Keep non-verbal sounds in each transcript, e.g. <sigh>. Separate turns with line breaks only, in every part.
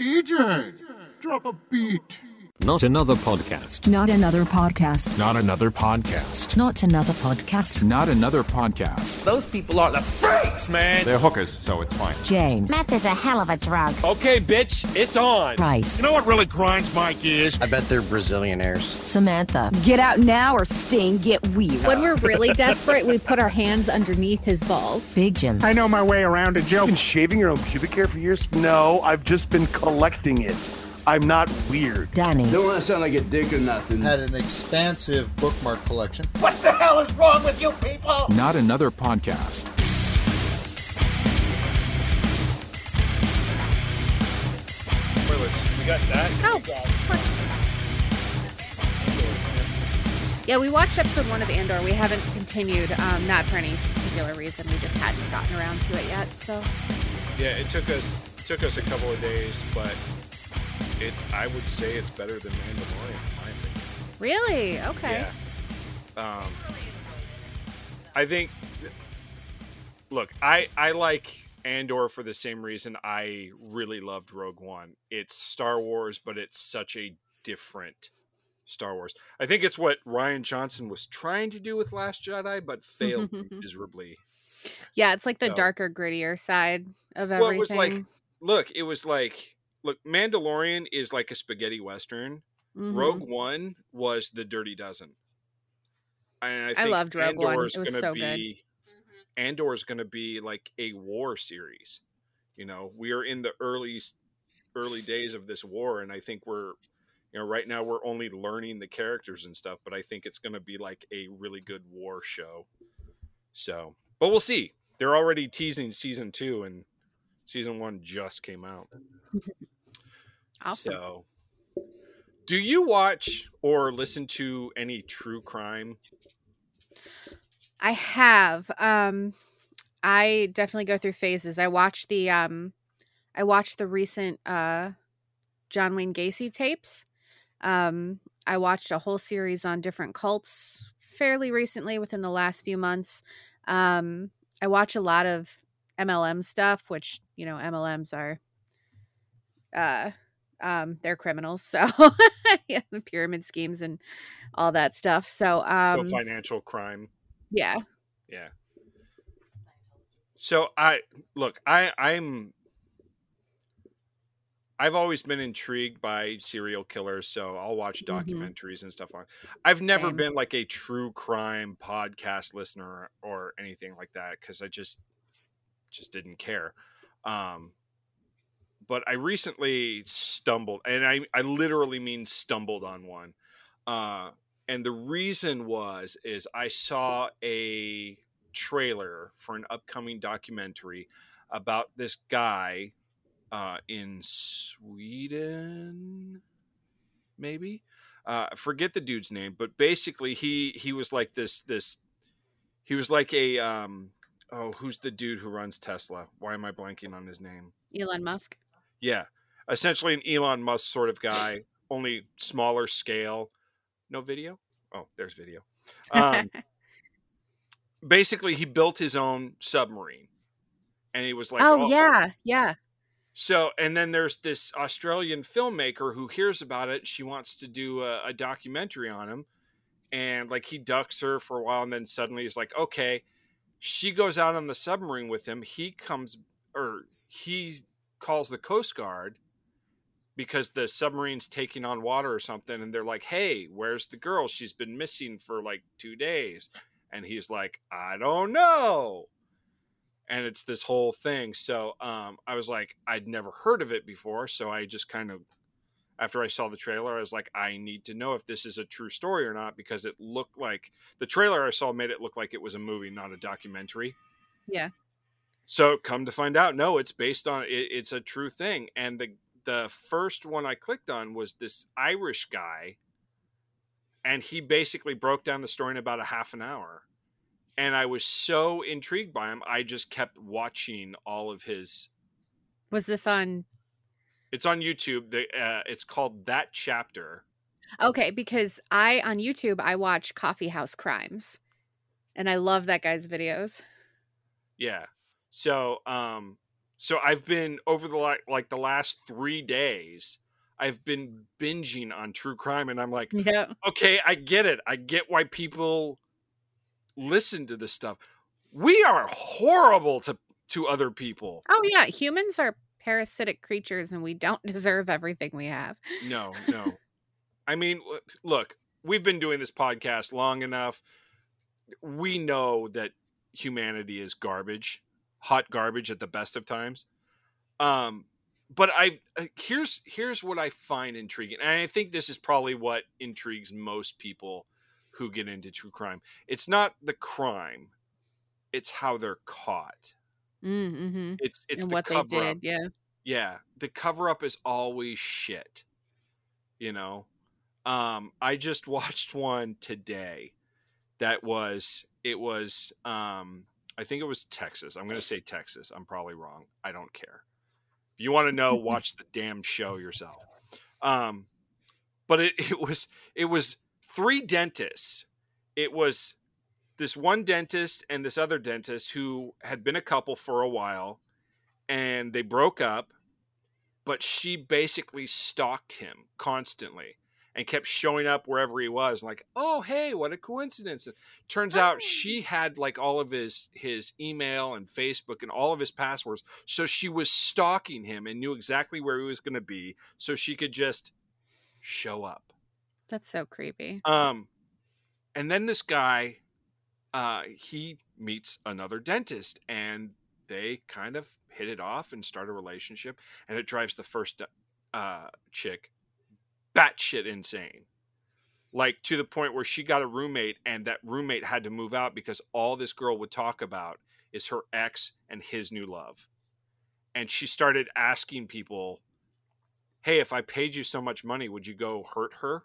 DJ, drop a beat.
Not another podcast.
Not another podcast.
Not another podcast.
Not another podcast.
Not another podcast.
Those people are the freaks, man.
They're hookers, so it's fine.
James.
Meth is a hell of a drug.
Okay, bitch, it's on.
Price.
You know what really grinds my gears?
I bet they're Brazilianaires.
Samantha.
Get out now or Sting, get weird.
When we're really desperate, we put our hands underneath his balls.
Big Jim.
I know my way around a joke.
Been shaving your own pubic hair for years? No, I've just been collecting it. I'm not weird.
Danny.
Don't want to sound like a dick or nothing.
Had an expansive bookmark collection.
What the hell is wrong with you people?
Not another podcast.
We got that.
Oh, Yeah, we watched episode one of Andor. We haven't continued, um, not for any particular reason. We just hadn't gotten around to it yet. So
Yeah, it took us it took us a couple of days, but it I would say it's better than Mandalorian, in my opinion.
really, okay.
Yeah. Um, I think. Look, I I like Andor for the same reason I really loved Rogue One. It's Star Wars, but it's such a different Star Wars. I think it's what Rian Johnson was trying to do with Last Jedi, but failed <laughs> miserably.
Yeah, it's like the
So-
darker, grittier side of
Well,
everything.
it was like, look, it was like, look, Mandalorian is like a spaghetti western.
Mhm.
Rogue One was the Dirty Dozen. And I,
I loved Rogue One.
Andor's
It was so good.
be, Andor's going to be like a war series. You know, we are in the early early days of this war, and I think we're, you know, right now we're only learning the characters and stuff, but I think it's going to be like a really good war show. So, but we'll see. They're already teasing season two, and season one just came out. <laughs>
Awesome.
So, do you watch or listen to any true crime?
I have. Um, I definitely go through phases. I watched the um, I watched the recent uh, John Wayne Gacy tapes. Um, I watched a whole series on different cults fairly recently, within the last few months. Um, I watch a lot of MLM stuff, which you know MLMs are. Uh, um, they're criminals, <laughs> so yeah, the pyramid schemes and all that stuff. So, um,
so financial crime.
yeah,
Yeah. So I look, I I'm I've always been intrigued by serial killers, so I'll watch
Mhm.
documentaries and stuff on. I've never
Same.
been like a true crime podcast listener or anything like that cuz I just just didn't care. Um but I recently stumbled and I I literally mean stumbled on one. Uh and the reason was is I saw a trailer for an upcoming documentary about this guy uh, in Sweden, maybe. Uh, forget the dude's name, but basically he he was like this this he was like a um oh who's the dude who runs Tesla? Why am I blanking on his name?
Elon Musk.
Yeah, essentially an Elon Musk sort of guy, only smaller scale. No video. Oh, there's video. Um, <laughs> basically, he built his own submarine, and he was like,
oh yeah, yeah.
So, and then there's this Australian filmmaker who hears about it. She wants to do a, a documentary on him, and like he ducks her for a while, and then suddenly he's like, okay. She goes out on the submarine with him. He comes, or he calls the Coast Guard because the submarine's taking on water or something and they're like hey where's the girl? She's been missing for like two days. And he's like i don't know. And it's this whole thing. So um, i was like i'd never heard of it before so i just kind of after i saw the trailer i was like i need to know if this is a true story or not because it looked like the trailer i saw made it look like it was a movie not a documentary
Yeah.
so come to find out no it's based on it, it's a true thing and the the first one I clicked on was this Irish guy, and he basically broke down the story in about a half an hour. And I was so intrigued by him, I just kept watching all of his.
Was this on?
It's on YouTube. The, uh, it's called That Chapter.
Okay, because I on YouTube I watch Coffee House Crimes, and I love that guy's videos.
Yeah. So, um, So I've been over the like like the last three days. I've been binging on true crime, and I'm like,
Yeah.
okay, I get it. I get why people listen to this stuff. We are horrible to to other people.
Oh yeah, humans are parasitic creatures and we don't <laughs> deserve everything we have.
No, <laughs> no. I mean, look, we've been doing this podcast long enough. We know that humanity is garbage, hot garbage at the best of times. Um, but I uh, here's here's what I find intriguing, and I think this is probably what intrigues most people who get into true crime. It's not the crime; it's how they're caught.
Mm-hmm.
It's it's
and
the
what they
cover up.
yeah.
Yeah, the cover up is always shit. You know, um, I just <laughs> watched one today that was it was um, I think it was Texas. I'm gonna say Texas. I'm probably wrong. I don't care. If you want to know, <laughs> watch the damn show yourself. Um, but it, <laughs> it was it was three dentists. It was this one dentist and this other dentist who had been a couple for a while and they broke up but she basically stalked him constantly and kept showing up wherever he was like oh hey what a coincidence. And turns out she had like all of his his email and facebook and all of his passwords so she was stalking him and knew exactly where he was going to be so she could just show up.
That's so creepy.
um and then this guy uh he meets another dentist and they kind of hit it off and start a relationship and it drives the first uh chick batshit insane. Like to the point where she got a roommate and that roommate had to move out because all this girl would talk about is her ex and his new love. And she started asking people hey if i paid you so much money would you go hurt her?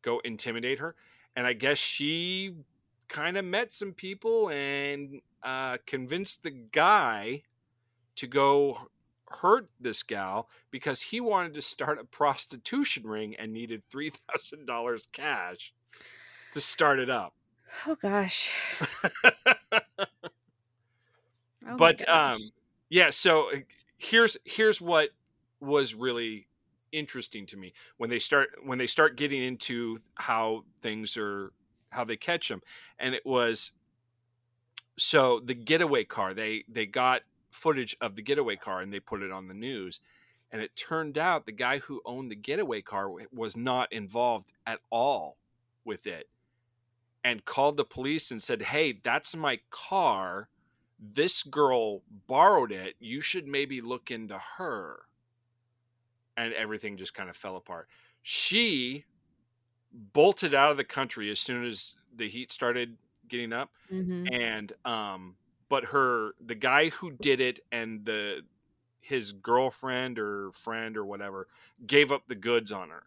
Go intimidate her? And i guess she kind of met some people and uh, convinced the guy to go hurt this gal because he wanted to start a prostitution ring and needed $3000 cash to start it up
Oh gosh. <laughs> Oh
but
gosh.
um yeah so uh, here's here's what was really interesting to me when they start when they start getting into how things are how they catch them and it was so the getaway car they they got footage of the getaway car and they put it on the news. And it turned out the guy who owned the getaway car was not involved at all with it and called the police and said hey that's my car. This girl borrowed it. You should maybe look into her. And everything just kind of fell apart. She bolted out of the country as soon as the heat started getting up.
Mhm.
and um but her the guy who did it and the his girlfriend or friend or whatever gave up the goods on her.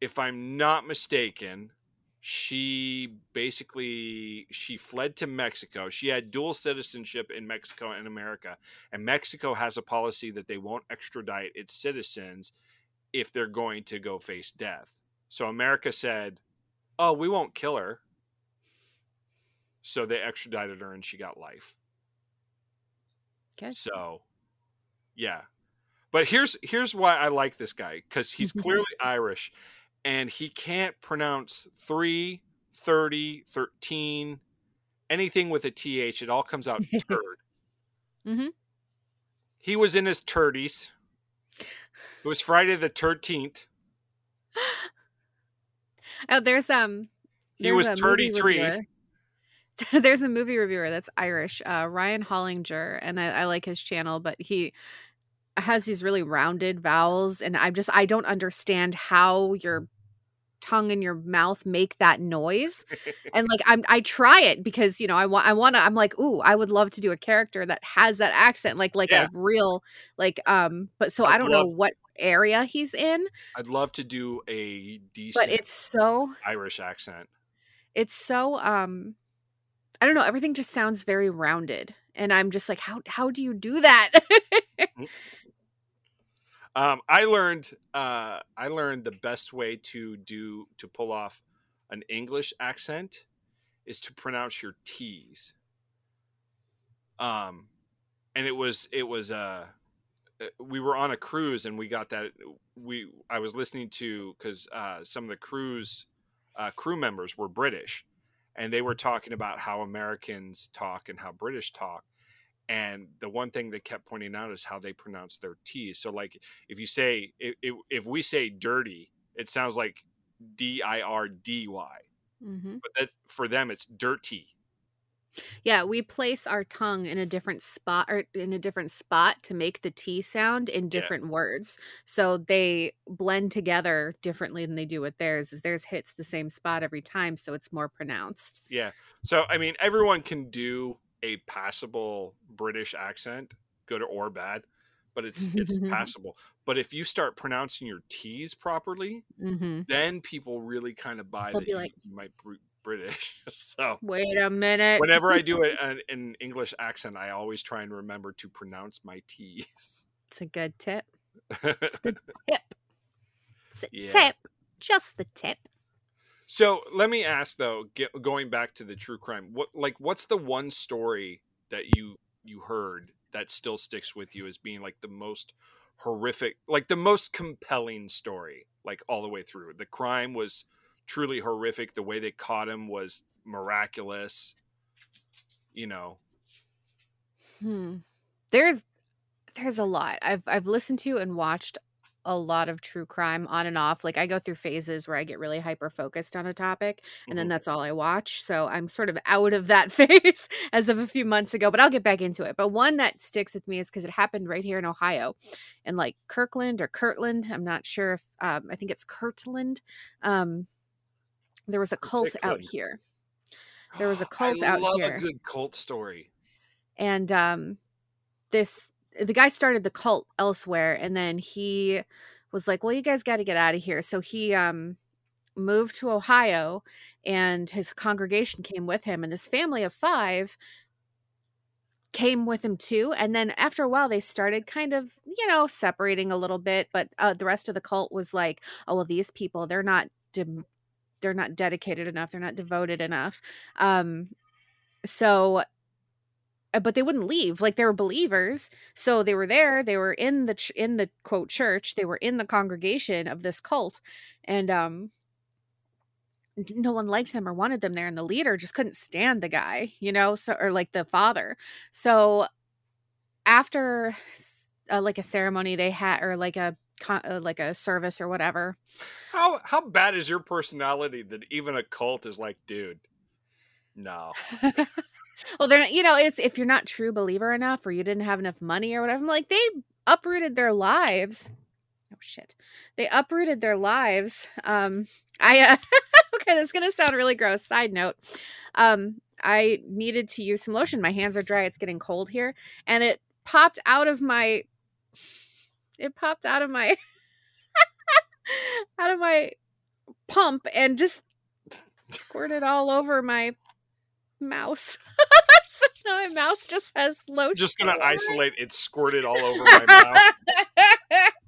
If i'm not mistaken she basically she fled to mexico. She had dual citizenship in mexico and america. And mexico has a policy that they won't extradite its citizens if they're going to go face death. So america said oh we won't kill her. So they extradited her and she got life.
Okay.
so yeah. But here's here's why i like this guy because he's <laughs> clearly irish and he can't pronounce 3 30 13 anything with a th it all comes out <laughs> turd.
Mhm.
he was in his turdies it was friday the 13th <gasps>
Oh, there's um
He
there's
was
a
33. <laughs>
there's a movie reviewer that's Irish, uh, Ryan Hollinger, and I, I like his channel, but he has these really rounded vowels, and I'm just I don't understand how your tongue and your mouth make that noise. <laughs> and like I'm I try it because you know I want I want to I'm like ooh I would love to do a character that has that accent like like
Yeah.
a real like um but so
I'd
I don't know what area he's in
i'd love to do a decent
but it's so
irish accent
it's so um I don't know everything just sounds very rounded and I'm just like how how do you do that <laughs>
Um, I learned uh, I learned the best way to do to pull off an English accent is to pronounce your T's. Um, and it was it was uh uh, we were on a cruise and we got that we I was listening to because uh, some of the cruise uh, crew members were British, and they were talking about how Americans talk and how British talk. And the one thing they kept pointing out is how they pronounce their T's. So, like, if you say if if, if we say dirty, it sounds like D I R D Y,
hmm
but for them it's dirty.
Yeah, we place our tongue in a different spot or in a different spot to make the T sound in different words. So they blend together differently than they do with theirs. Is theirs hits the same spot every time, so it's more pronounced.
Yeah. So I mean, everyone can do a passable British accent, good or bad, but it's it's <laughs> passable. But if you start pronouncing your T's properly,
hmm
then people really kind of buy
They'll
that
be like-
you might be British. <laughs> so
Wait a minute.
whenever I do <laughs> an, an English accent, I always try and remember to pronounce my T's.
It's a good tip. It's a good tip. It's a
Yeah.
tip. Just the tip.
So let me ask though, get, going back to the true crime, what like what's the one story that you you heard that still sticks with you as being like the most horrific, like the most compelling story, like all the way through? The crime was truly horrific. The way they caught him was miraculous. You know,
Hmm. There's there's a lot. I've I've listened to and watched a lot of true crime on and off. Like I go through phases where I get really hyper focused on a topic and then
Mhm.
that's all I watch. So I'm sort of out of that <laughs> phase as of a few months ago, but I'll get back into it. But one that sticks with me is because it happened right here in Ohio in like Kirkland or Kirtland. I'm not sure if um, I think it's Kirtland. Um, there was a cult out here. There was a <gasps> cult out here.
I
out
love
here
a good cult story.
and um this the guy started the cult elsewhere and then he was like well you guys got to get out of here. So he um moved to ohio and his congregation came with him and this family of five came with him too and then after a while they started kind of you know separating a little bit but uh, the rest of the cult was like oh well these people they're not de- they're not dedicated enough they're not devoted enough. Um so but they wouldn't leave like they were believers so they were there they were in the ch- in the quote church they were in the congregation of this cult and um no one liked them or wanted them there and the leader just couldn't stand the guy you know so or like the father so after uh, like a ceremony they had or like a uh, like a service or whatever
How how bad is your personality that even a cult is like, dude? No. <laughs>
well they're not you know it's if you're not true believer enough or you didn't have enough money or whatever I'm like they uprooted their lives. Oh shit. They uprooted their lives. Um i uh, <laughs> okay this is gonna sound really gross. Side note um i needed to use some lotion. My hands are dry. It's getting cold here. And it popped out of my it popped out of my <laughs> out of my pump and just squirted all over my mouse <laughs> so now my mouse just has low.
just gonna
all over it.
isolate it squirted all over my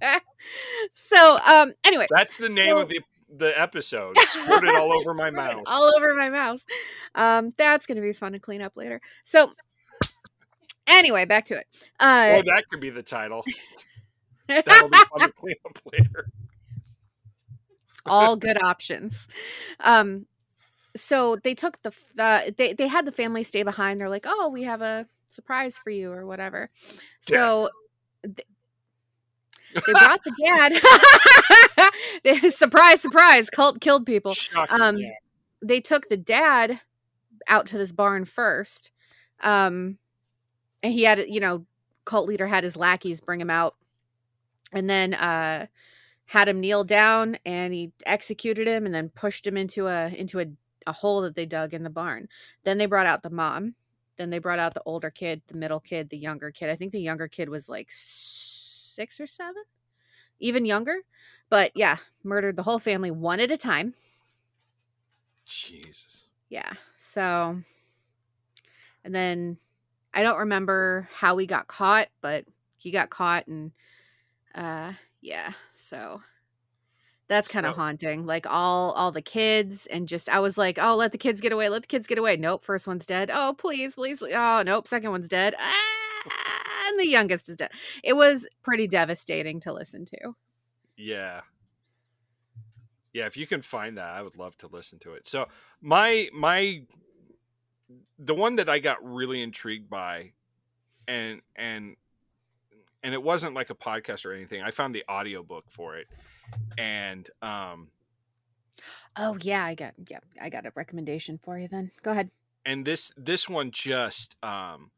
mouth. <laughs>
so um anyway
That's the name of the the episode. Squirted all over <laughs> my mouth.
all over my mouse um that's gonna be fun to clean up later so anyway back to it uh
oh, that could be the title. That'll be fun to clean up later.
all good options um so they took the uh, they they had the family stay behind they're like oh we have a surprise for you or whatever so th- they <laughs> brought the dad <laughs> surprise surprise cult killed people
Shocking.
um
yeah.
they took the dad out to this barn first um and he had you know cult leader had his lackeys bring him out and then uh had him kneel down and he executed him and then pushed him into a into a, a hole that they dug in the barn. Then they brought out the mom. Then they brought out the older kid the middle kid the younger kid. I think the younger kid was like six or seven even younger. But yeah murdered the whole family one at a time.
Jesus.
yeah so and then i don't remember how he got caught but he got caught and uh yeah so that's kind of
So-
haunting like all all the kids and just i was like oh let the kids get away let the kids get away nope first one's dead oh please please, please. oh nope second one's dead ah, and the youngest is dead. It was pretty devastating to listen to.
Yeah. Yeah, if you can find that, I would love to listen to it. So my my the one that I got really intrigued by and and and it wasn't like a podcast or anything. I found the audiobook for it. And um
Oh yeah, I got yeah, I got a recommendation for you then. Go ahead.
and this this one just um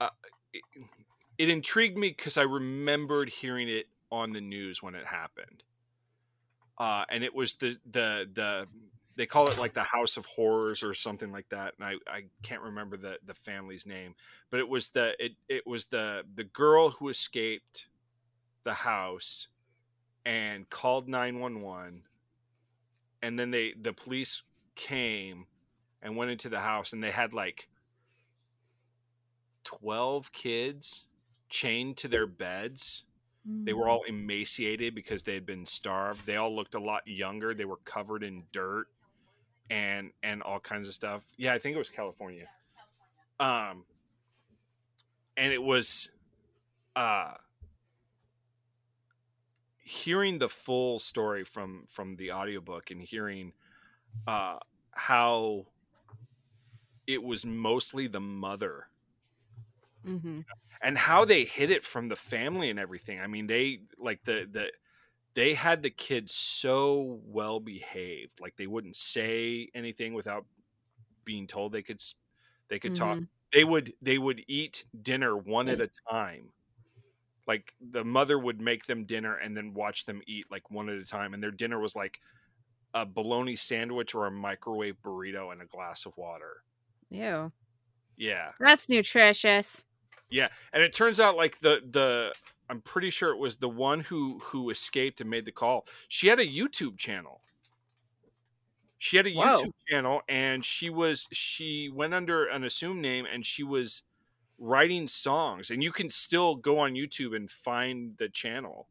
uh, it, it intrigued me because i remembered hearing it on the news when it happened uh and it was the the the they call it like the house of horrors or something like that and i i can't remember the the family's name but it was the it it was the the girl who escaped the house and called 911 and then they the police came and went into the house and they had like 12 kids chained to their beds. They were all emaciated because they had been starved. They all looked a lot younger. They were covered in dirt and and all kinds of stuff. Yeah i think it was california. Um and it was uh hearing the full story from from the audiobook and hearing uh how it was mostly the mother
Mm-hmm.
and how they hid it from the family and everything i mean they like the the they had the kids so well behaved like they wouldn't say anything without being told they could s- they could talk
Mhm.
they would they would eat dinner one at a time like the mother would make them dinner and then watch them eat like one at a time and their dinner was like a bologna sandwich or a microwave burrito and a glass of water
Ew.
yeah
That's nutritious.
yeah, and it turns out like the the I'm pretty sure it was the one who who escaped and made the call. She had a YouTube channel. She had a
Whoa.
YouTube channel and she was she went under an assumed name and she was writing songs and you can still go on YouTube and find the channel.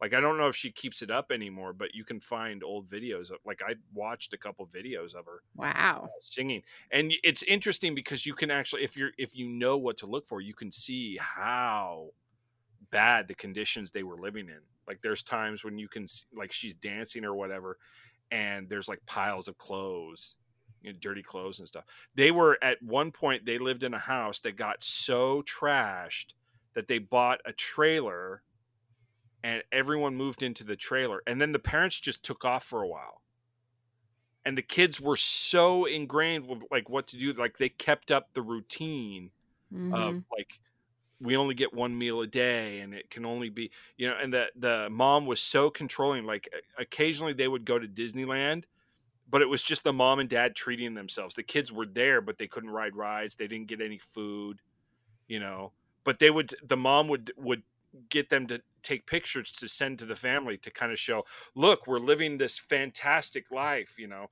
Like I don't know if she keeps it up anymore, but you can find old videos of like I watched a couple videos of her
Wow.
Uh, singing and it's interesting because you can actually if you're if you know what to look for you can see how bad the conditions they were living in like there's times when you can s- like she's dancing or whatever and there's like piles of clothes you know, dirty clothes and stuff. They were at one point they lived in a house that got so trashed that they bought a trailer and everyone moved into the trailer. And then the parents just took off for a while. And the kids were so ingrained with like what to do like they kept up the routine of
Mhm.
like we only get one meal a day and it can only be you know and the the mom was so controlling like occasionally they would go to disneyland but it was just the mom and dad treating themselves. The kids were there but they couldn't ride rides. They didn't get any food you know but they would the mom would would get them to take pictures to send to the family to kind of show look we're living this fantastic life you know?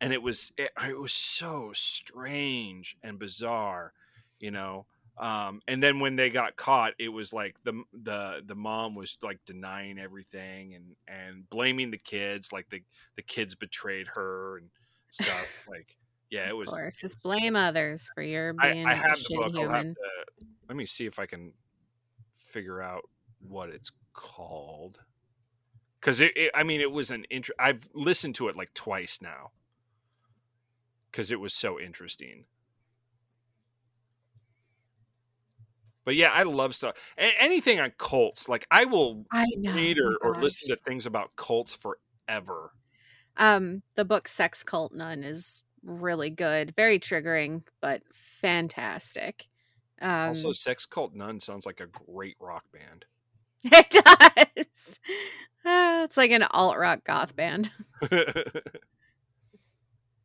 And it was it, it was so strange and bizarre you know um and then when they got caught it was like the the the mom was like denying everything and and blaming the kids like the the kids betrayed her and stuff <laughs> like yeah it was
Of course, just blame others for your
I,
being
I
a
have the
shitty
book.
Human.
to, let me see if I can figure out what it's called. Because it, it, I mean, it was an int- I've listened to it like twice now. Because it was so interesting. But yeah, I love stuff. A- anything on cults, like I will
I know.
read
oh
or, or listen to things about cults forever.
Um, the book Sex Cult Nun is really good, very triggering, but fantastic. Um,
also, Sex Cult Nun sounds like a great rock band. <laughs>
it does. <laughs> Ah, it's like an alt rock goth band. <laughs>
and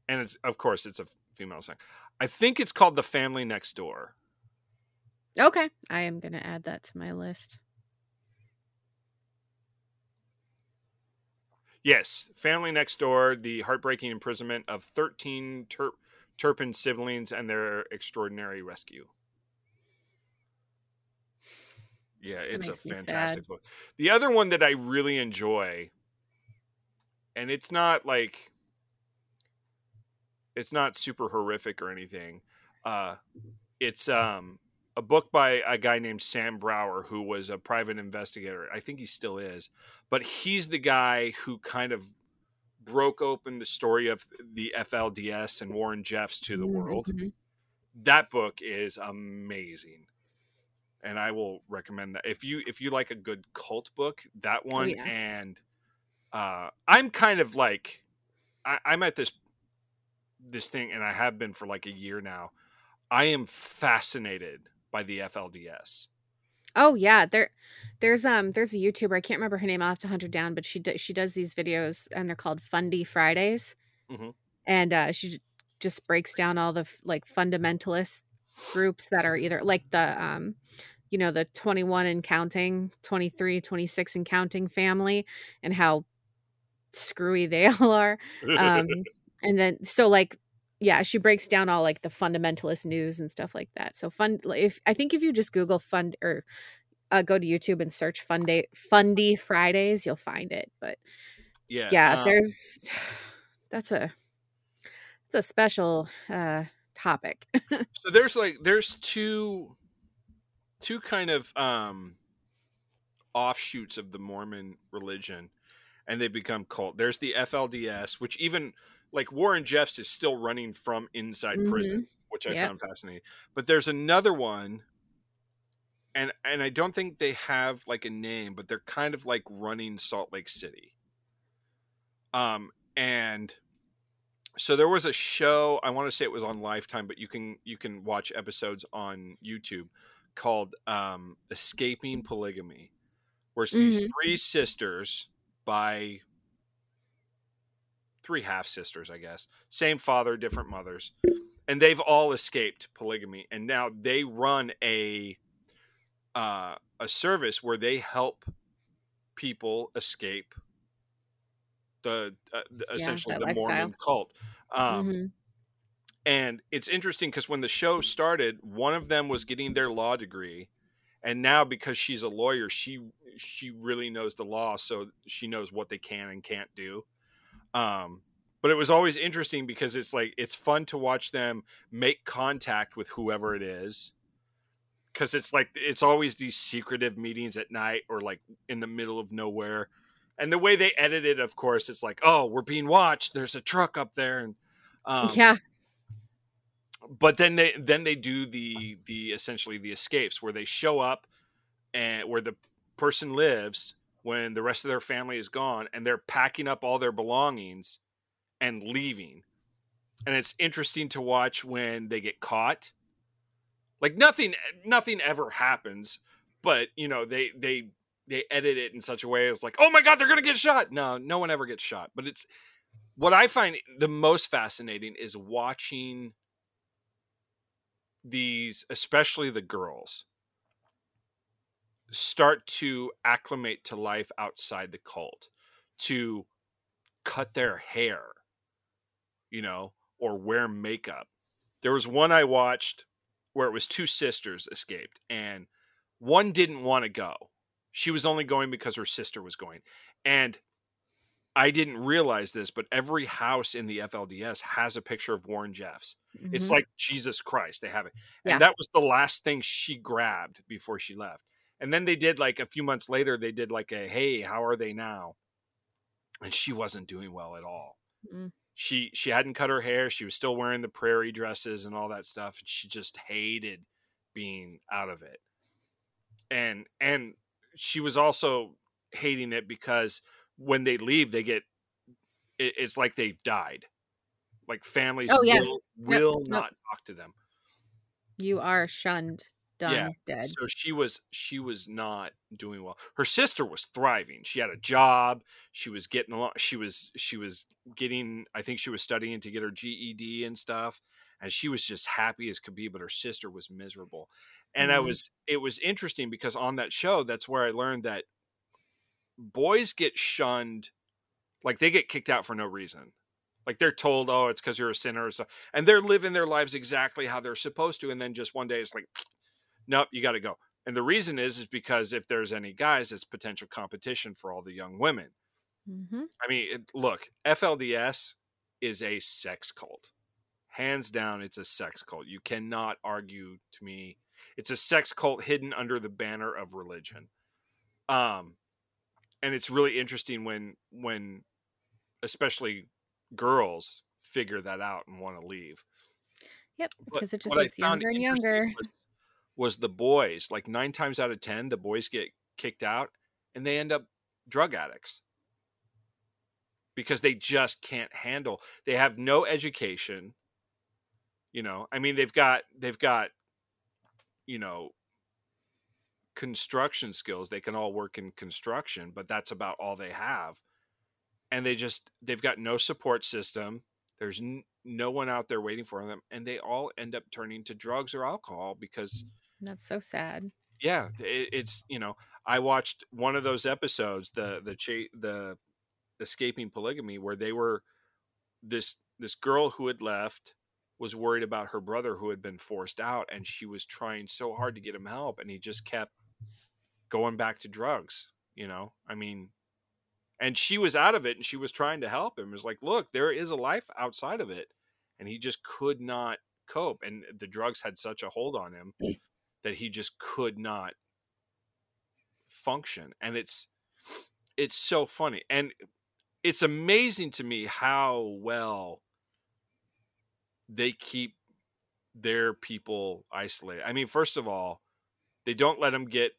it's of course it's a female song. I think it's called The Family Next Door.
Okay, I am gonna add that to my list.
Yes, Family Next Door: The Heartbreaking Imprisonment of Thirteen Tur- Turpin Siblings and Their Extraordinary Rescue. Yeah, it's a fantastic book. The other one that I really enjoy, and it's not like it's not super horrific or anything. Uh, it's um a book by a guy named Sam Brower, who was a private investigator. I think he still is, but he's the guy who kind of broke open the story of the FLDS and Warren Jeffs to the world.
Mm-hmm.
That book is amazing. And I will recommend that. If you if you like a good cult book, that one
yeah.
and uh I'm kind of like I, I'm at this this thing and I have been for like a year now. I am fascinated by the FLDS.
Oh yeah, there, there's um, there's a YouTuber. I can't remember her name. I'll have to hunt her down. But she do, she does these videos, and they're called Fundy Fridays,
Mhm.
and uh, she j- just breaks down all the like fundamentalist groups that are either like the um, you know, the 21 and counting, 23, 26 and counting family, and how screwy they <laughs> all are. Um, <laughs> and then so like yeah she breaks down all like the fundamentalist news and stuff like that. So fun if i think if you just google fund or uh, go to youtube and search funday fundy fridays you'll find it. But
yeah,
yeah
um,
there's <sighs> that's a it's a special uh topic. <laughs>
So there's like there's two two kind of um offshoots of the Mormon religion and they become cult. There's the FLDS, which even like Warren Jeffs is still running from inside prison, which I
Yep.
found fascinating. But there's another one and and I don't think they have like a name, but they're kind of like running Salt Lake City. Um and so there was a show i want to say it was on lifetime but you can you can watch episodes on youtube called um escaping polygamy where it's these three sisters by three half sisters i guess same father different mothers and they've all escaped polygamy and now they run a uh a service where they help people escape the, uh, the
Yeah,
essentially the
lifestyle.
Mormon cult. Um,
Mhm.
And it's interesting because when the show started, one of them was getting their law degree, and now because she's a lawyer, she she really knows the law, so she knows what they can and can't do. Um, but it was always interesting because it's like it's fun to watch them make contact with whoever it is. Because it's like it's always these secretive meetings at night or like in the middle of nowhere. And the way they edit it of course it's like oh we're being watched. There's a truck up there. And um,
yeah.
but then they then they do the the essentially the escapes where they show up and where the person lives when the rest of their family is gone and they're packing up all their belongings and leaving. And it's interesting to watch when they get caught. Like nothing nothing ever happens but you know they they they edit it in such a way it's like oh my god they're gonna get shot. No no one ever gets shot but it's what i find the most fascinating is watching these especially the girls start to acclimate to life outside the cult to cut their hair you know or wear makeup. There was one i watched where it was two sisters escaped and one didn't want to go. She was only going because her sister was going. And i didn't realize this but every house in the flds has a picture of warren jeffs. It's
Mhm.
like jesus christ they have it. And
Yeah.
that was the last thing she grabbed before she left and then they did like a few months later they did like a hey how are they now? And she wasn't doing well at all.
Mm.
she she hadn't cut her hair she was still wearing the prairie dresses and all that stuff and she just hated being out of it. And and she was also hating it because when they leave they get it, it's like they've died. Like families
Oh, yeah.
will, will not talk to them.
You are shunned done
Yeah.
dead
so she was she was not doing well. Her sister was thriving. She had a job. She was getting along. She was she was getting. I think she was studying to get her GED and stuff. And she was just happy as could be. But her sister was miserable. And I
Mhm.
was it was interesting because on that show, that's where I learned that boys get shunned, like they get kicked out for no reason. Like they're told, oh, it's because you're a sinner, or so, and they're living their lives exactly how they're supposed to. And then just one day, it's like, nope, you got to go. And the reason is, is because if there's any guys, it's potential competition for all the young women.
hmm
I mean, it, look, FLDS is a sex cult. Hands down, it's a sex cult. You cannot argue to me. It's a sex cult hidden under the banner of religion. Um, and it's really interesting when when especially girls figure that out and want to leave.
Yep,
But
because it just gets younger and younger.
Was, was the boys like nine times out of ten the boys get kicked out and they end up drug addicts. Because they just can't handle they have no education you know i mean they've got they've got you know construction skills they can all work in construction but that's about all they have. And they just they've got no support system there's n- no one out there waiting for them and they all end up turning to drugs or alcohol because mm.
That's so sad.
yeah it, it's you know i watched one of those episodes the the cha- the escaping polygamy where they were this this girl who had left was worried about her brother who had been forced out and she was trying so hard to get him help and he just kept going back to drugs you know? I mean and she was out of it and she was trying to help him. It was like look there is a life outside of it and he just could not cope and the drugs had such a hold on him that he just could not function and it's it's so funny and it's amazing to me how well they keep their people isolated. I mean first of all they don't let them get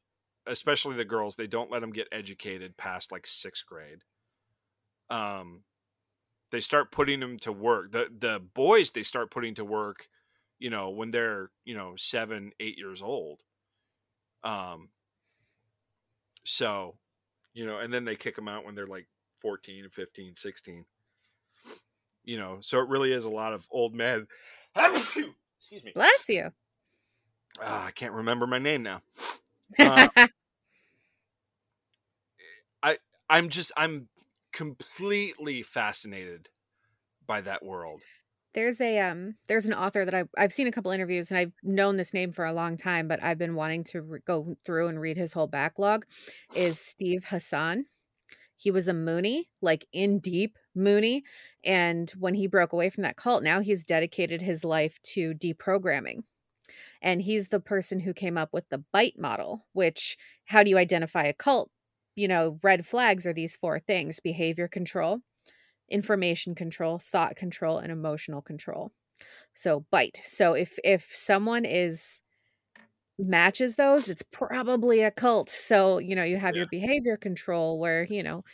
especially the girls they don't let them get educated past like sixth grade. Um they start putting them to work. The the boys they start putting to work you know when they're you know seven eight years old um so you know and then they kick them out when they're like 14 and 15 16 you know so it really is a lot of old men <coughs> excuse me.
Bless you.
Ah, i can't remember my name now. <laughs> Uh, i i'm just i'm completely fascinated by that world
There's a um there's an author that I've I've seen a couple interviews and I've known this name for a long time, but I've been wanting to re- go through and read his whole backlog. Is <sighs> Steve Hassan? He was a Moonie, like in deep Moonie, and when he broke away from that cult, now he's dedicated his life to deprogramming. And he's the person who came up with the bite model, which how do you identify a cult? You know, red flags are these four things: behavior control, information control, thought control, and emotional control. So bite. So if if someone is matches those, it's probably a cult. So, you know, you have your behavior control where, you know,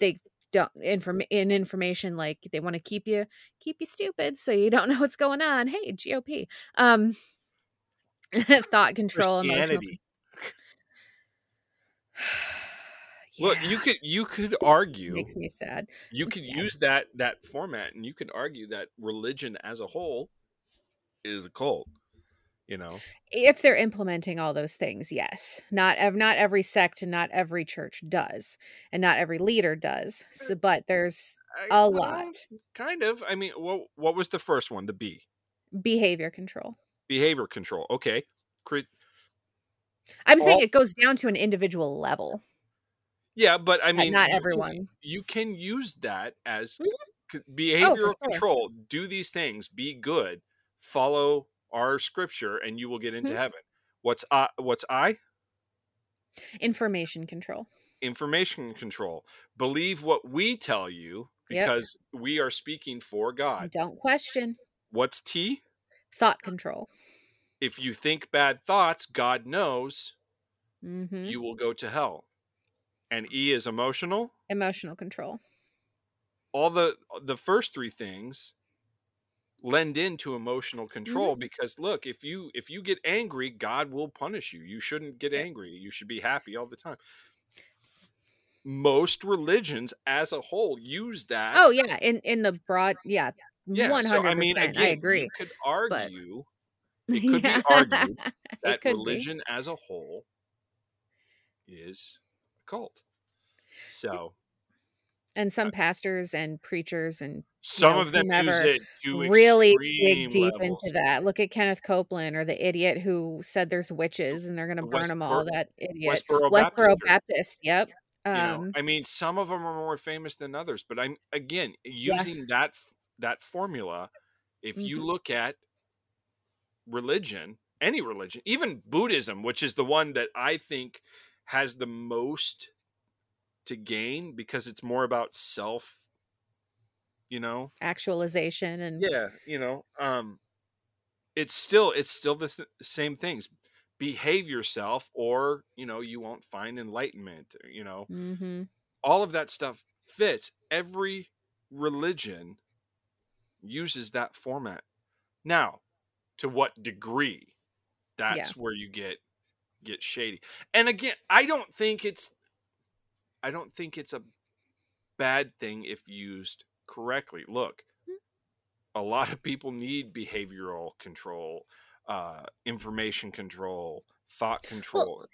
they don't inform in information like they want to keep you keep you stupid so you don't <laughs> know what's going on. Hey, GOP. Um <laughs> thought control, emotional <sighs> <sighs> <sighs>
Look, you could you could <laughs> argue
makes me sad.
you could use that that format and you could argue that religion as a whole is a cult. You know,
if they're implementing all those things yes not not every sect and not every church does and not every leader does eh, so, but there's
I-
a
well,
lot
kind of. I mean, what what was the first one? The B
behavior control
behavior control. Okay, Cre-
i'm saying it goes down to an individual level
yeah, but I
But
mean,
not
you can-
everyone.
you can use that as
Mhm.
c- behavioral
sure.
control. Do these things. Be good. Follow our scripture, and you will get into
Mhm.
heaven. What's I? What's I?
information control
information control. Believe what we tell you
Yep.
because we are speaking for God.
don't question
What's T?
thought control
If you think bad thoughts, God knows
hmm
you will go to hell. And E is emotional.
emotional control
All the the first three things lend into emotional control
Mm-hmm.
because look, if you if you get angry, God will punish you. You shouldn't get angry. You should be happy all the time. Most religions as a whole use that
oh yeah in in the broad yeah
Yeah,
100%
so I mean, again, i
agree
You could
but-
argue <laughs> it could be argued that
could be.
religion as a whole is cult. So
and some pastors and preachers and
some
know,
of them use it to
really dig deep
levels.
into that. Look at Kenneth Copeland or the idiot who said there's witches and they're going to burn them all. That idiot.
Westboro
Westboro
Baptist
Baptist. Yep.
You know,
Um,
I mean, some of them are more famous than others, but I'm again using that that formula. If you
Mhm.
look at religion, any religion, even Buddhism, which is the one that I think has the most to gain because it's more about self, you know,
Actualization and
yeah, you know, um, it's still it's still the same things. Behave yourself, or you know, you won't find enlightenment. You know,
hmm
all of that stuff fits. Every religion uses that format. Now, to what degree? That's
Yeah.
where you get get shady. And again, I don't think it's I don't think it's a bad thing if used correctly. Look, a lot of people need behavioral control, uh, information control, thought control.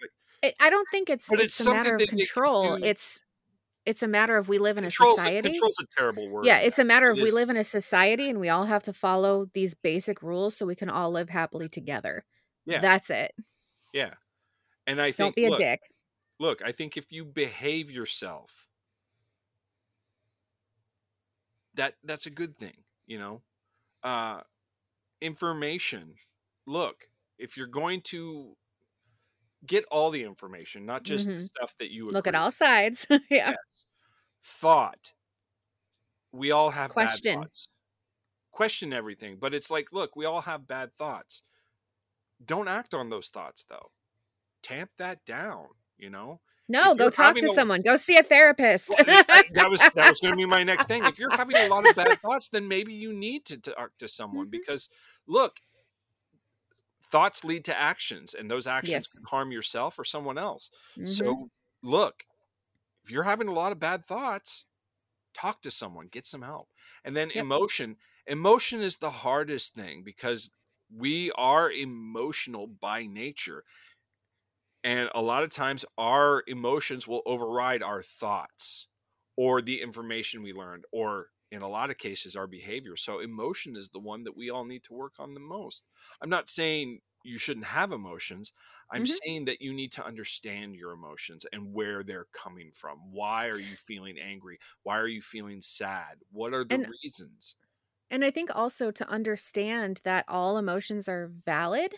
It, I don't think it's it's,
it's
a matter of
that they can
control. It's it's a matter of we live in a
control's,
society.
control's a terrible word.
Yeah, it's a matter of
It
we
is-
live in a society and we all have to follow these basic rules so we can all live happily together.
Yeah.
That's it.
Yeah. And I think
Don't be a
look,
dick.
Look, I think if you behave yourself, that that's a good thing, you know. Uh information. Look, if you're going to get all the information, not just
Mhm.
stuff that you
Look at all sides. <laughs> yeah.
Yes. Thought. We all have
Question.
bad thoughts. Question everything, but it's like, look, we all have bad thoughts. Don't act on those thoughts though. Tamp that down, you know?
No, go talk to
a-
someone. Go see a therapist.
That was that was going to be my next thing. If you're <laughs> having a lot of bad thoughts, then maybe you need to talk to someone
Mhm.
because look, thoughts lead to actions, and those actions
Yes.
can harm yourself or someone else.
Mhm.
So, look, if you're having a lot of bad thoughts, talk to someone, get some help. And then
Yep.
emotion, emotion is the hardest thing because we are emotional by nature. And a lot of times our emotions will override our thoughts or the information we learned or in a lot of cases our behavior. So emotion is the one that we all need to work on the most. I'm not saying you shouldn't have emotions. I'm
Mhm.
saying that you need to understand your emotions and where they're coming from. Why are you feeling angry? Why are you feeling sad? What are the
And-
reasons?
And I think also to understand that all emotions are valid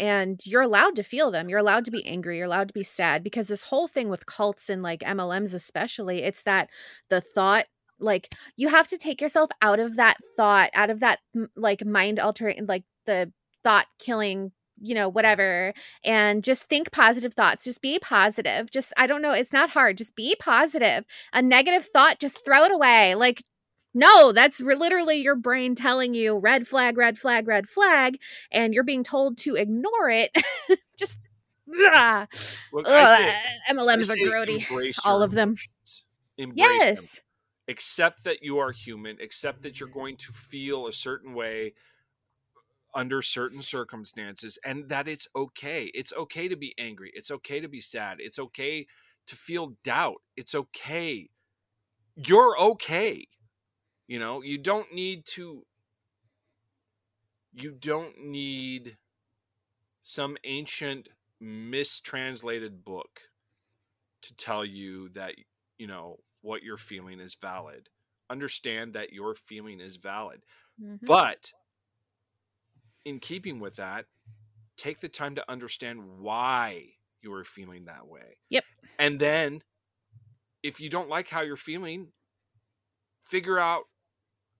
and you're allowed to feel them. You're allowed to be mm. angry. You're allowed to be sad because this whole thing with cults and like MLMs, especially, it's that the thought, like, you have to take yourself out of that thought, out of that like mind altering, like the thought killing you know whatever and just think positive thoughts just be positive just i don't know it's not hard just be positive a negative thought just throw it away like no, that's literally your brain telling you red flag, red flag, red flag, and you're being told to ignore it. <laughs> Just ah.
Look,
Ugh, MLMs are grody. All of them.
Embrace them.
Yes.
accept that you are human accept that you're going to feel a certain way under certain circumstances and that it's okay it's okay to be angry it's okay to be sad it's okay to feel doubt it's okay you're okay you know you don't need to you don't need some ancient mistranslated book to tell you that you know what you're feeling is valid understand that your feeling is valid
Mhm.
but in keeping with that take the time to understand why you are feeling that way
Yep.
and then if you don't like how you're feeling figure out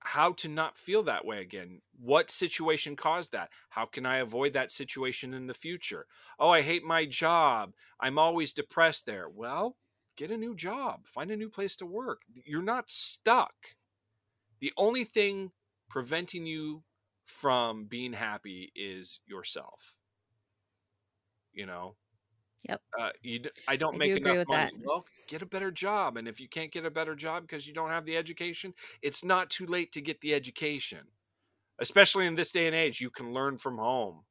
how to not feel that way again? What situation caused that? How can i avoid that situation in the future? Oh i hate my job. I'm always depressed there. Well get a new job. Find a new place to work. You're not stuck. The only thing preventing you from being happy is yourself. You know
Yep.
uh, you, I don't
I
make
do
enough money.
that.
Well, get a better job, and if you can't get a better job because you don't have the education, it's not too late to get the education. Especially in this day and age, you can learn from home.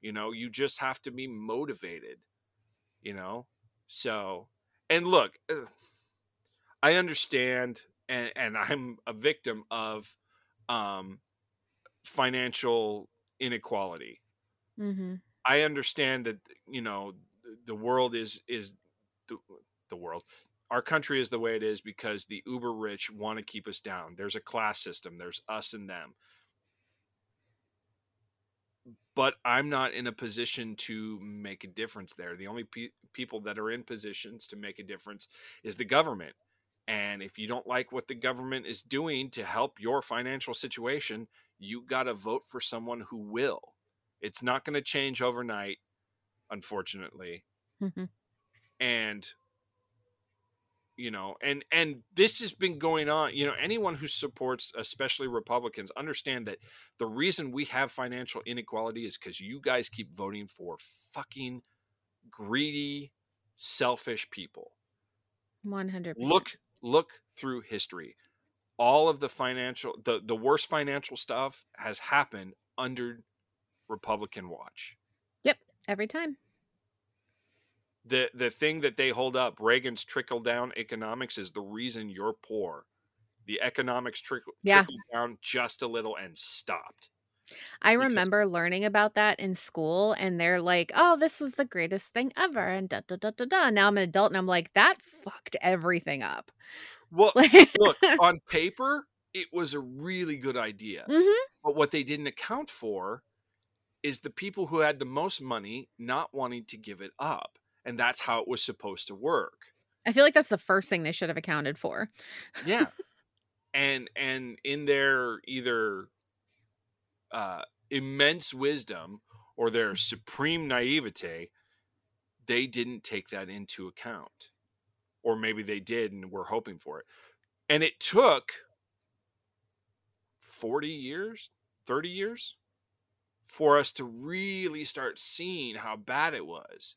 You know, you just have to be motivated. You know, so and look, I understand, and and I'm a victim of um, financial inequality.
Mm-hmm.
I understand that you know the world is is the, the world. Our country is the way it is because the uber rich want to keep us down. There's a class system. There's us and them. but I'm not in a position to make a difference there. The only pe- people that are in positions to make a difference is the government. And if you don't like what the government is doing to help your financial situation, you got to vote for someone who will. It's not going to change overnight, unfortunately.
Mhm.
And you know, and and this has been going on, you know, anyone who supports especially Republicans understand that the reason we have financial inequality is cuz you guys keep voting for fucking greedy, selfish people.
100%.
Look look through history. All of the financial the the worst financial stuff has happened under Republican watch.
Every time.
The the thing that they hold up, Reagan's trickle down economics is the reason you're poor. The economics trickle
Yeah.
trickled down just a little and stopped.
I remember learning about that in school, and they're like, "Oh, this was the greatest thing ever," and da da da da da. Now I'm an adult, and I'm like, "That fucked everything up."
Well, <laughs> look, on paper, it was a really good idea.
Mhm.
But what they didn't account for is the people who had the most money not wanting to give it up. And that's how it was supposed to work.
I feel like that's the first thing they should have accounted for.
Yeah. <laughs> and and in their either uh immense wisdom or their supreme naivete, they didn't take that into account. Or maybe they did and were hoping for it. And it took 40 years, 30 years for us to really start seeing how bad it was.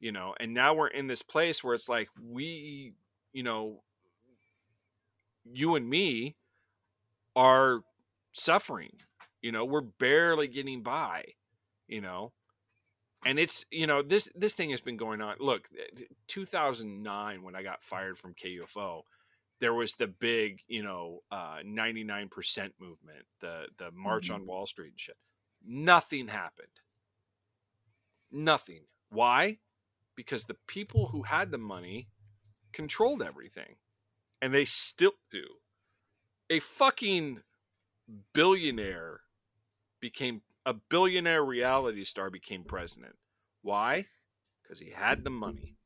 You know, and now we're in this place where it's like we, you know, you and me are suffering. You know, we're barely getting by, you know. And it's, you know, this this thing has been going on. Look, 2009 when I got fired from KUFO, there was the big, you know, uh 99% movement, the the march
Mhm.
on Wall Street and shit. Nothing happened. Nothing. Why? Because the people who had the money controlled everything. And they still do. A fucking billionaire became a billionaire reality star became president. Why? Because he had the money.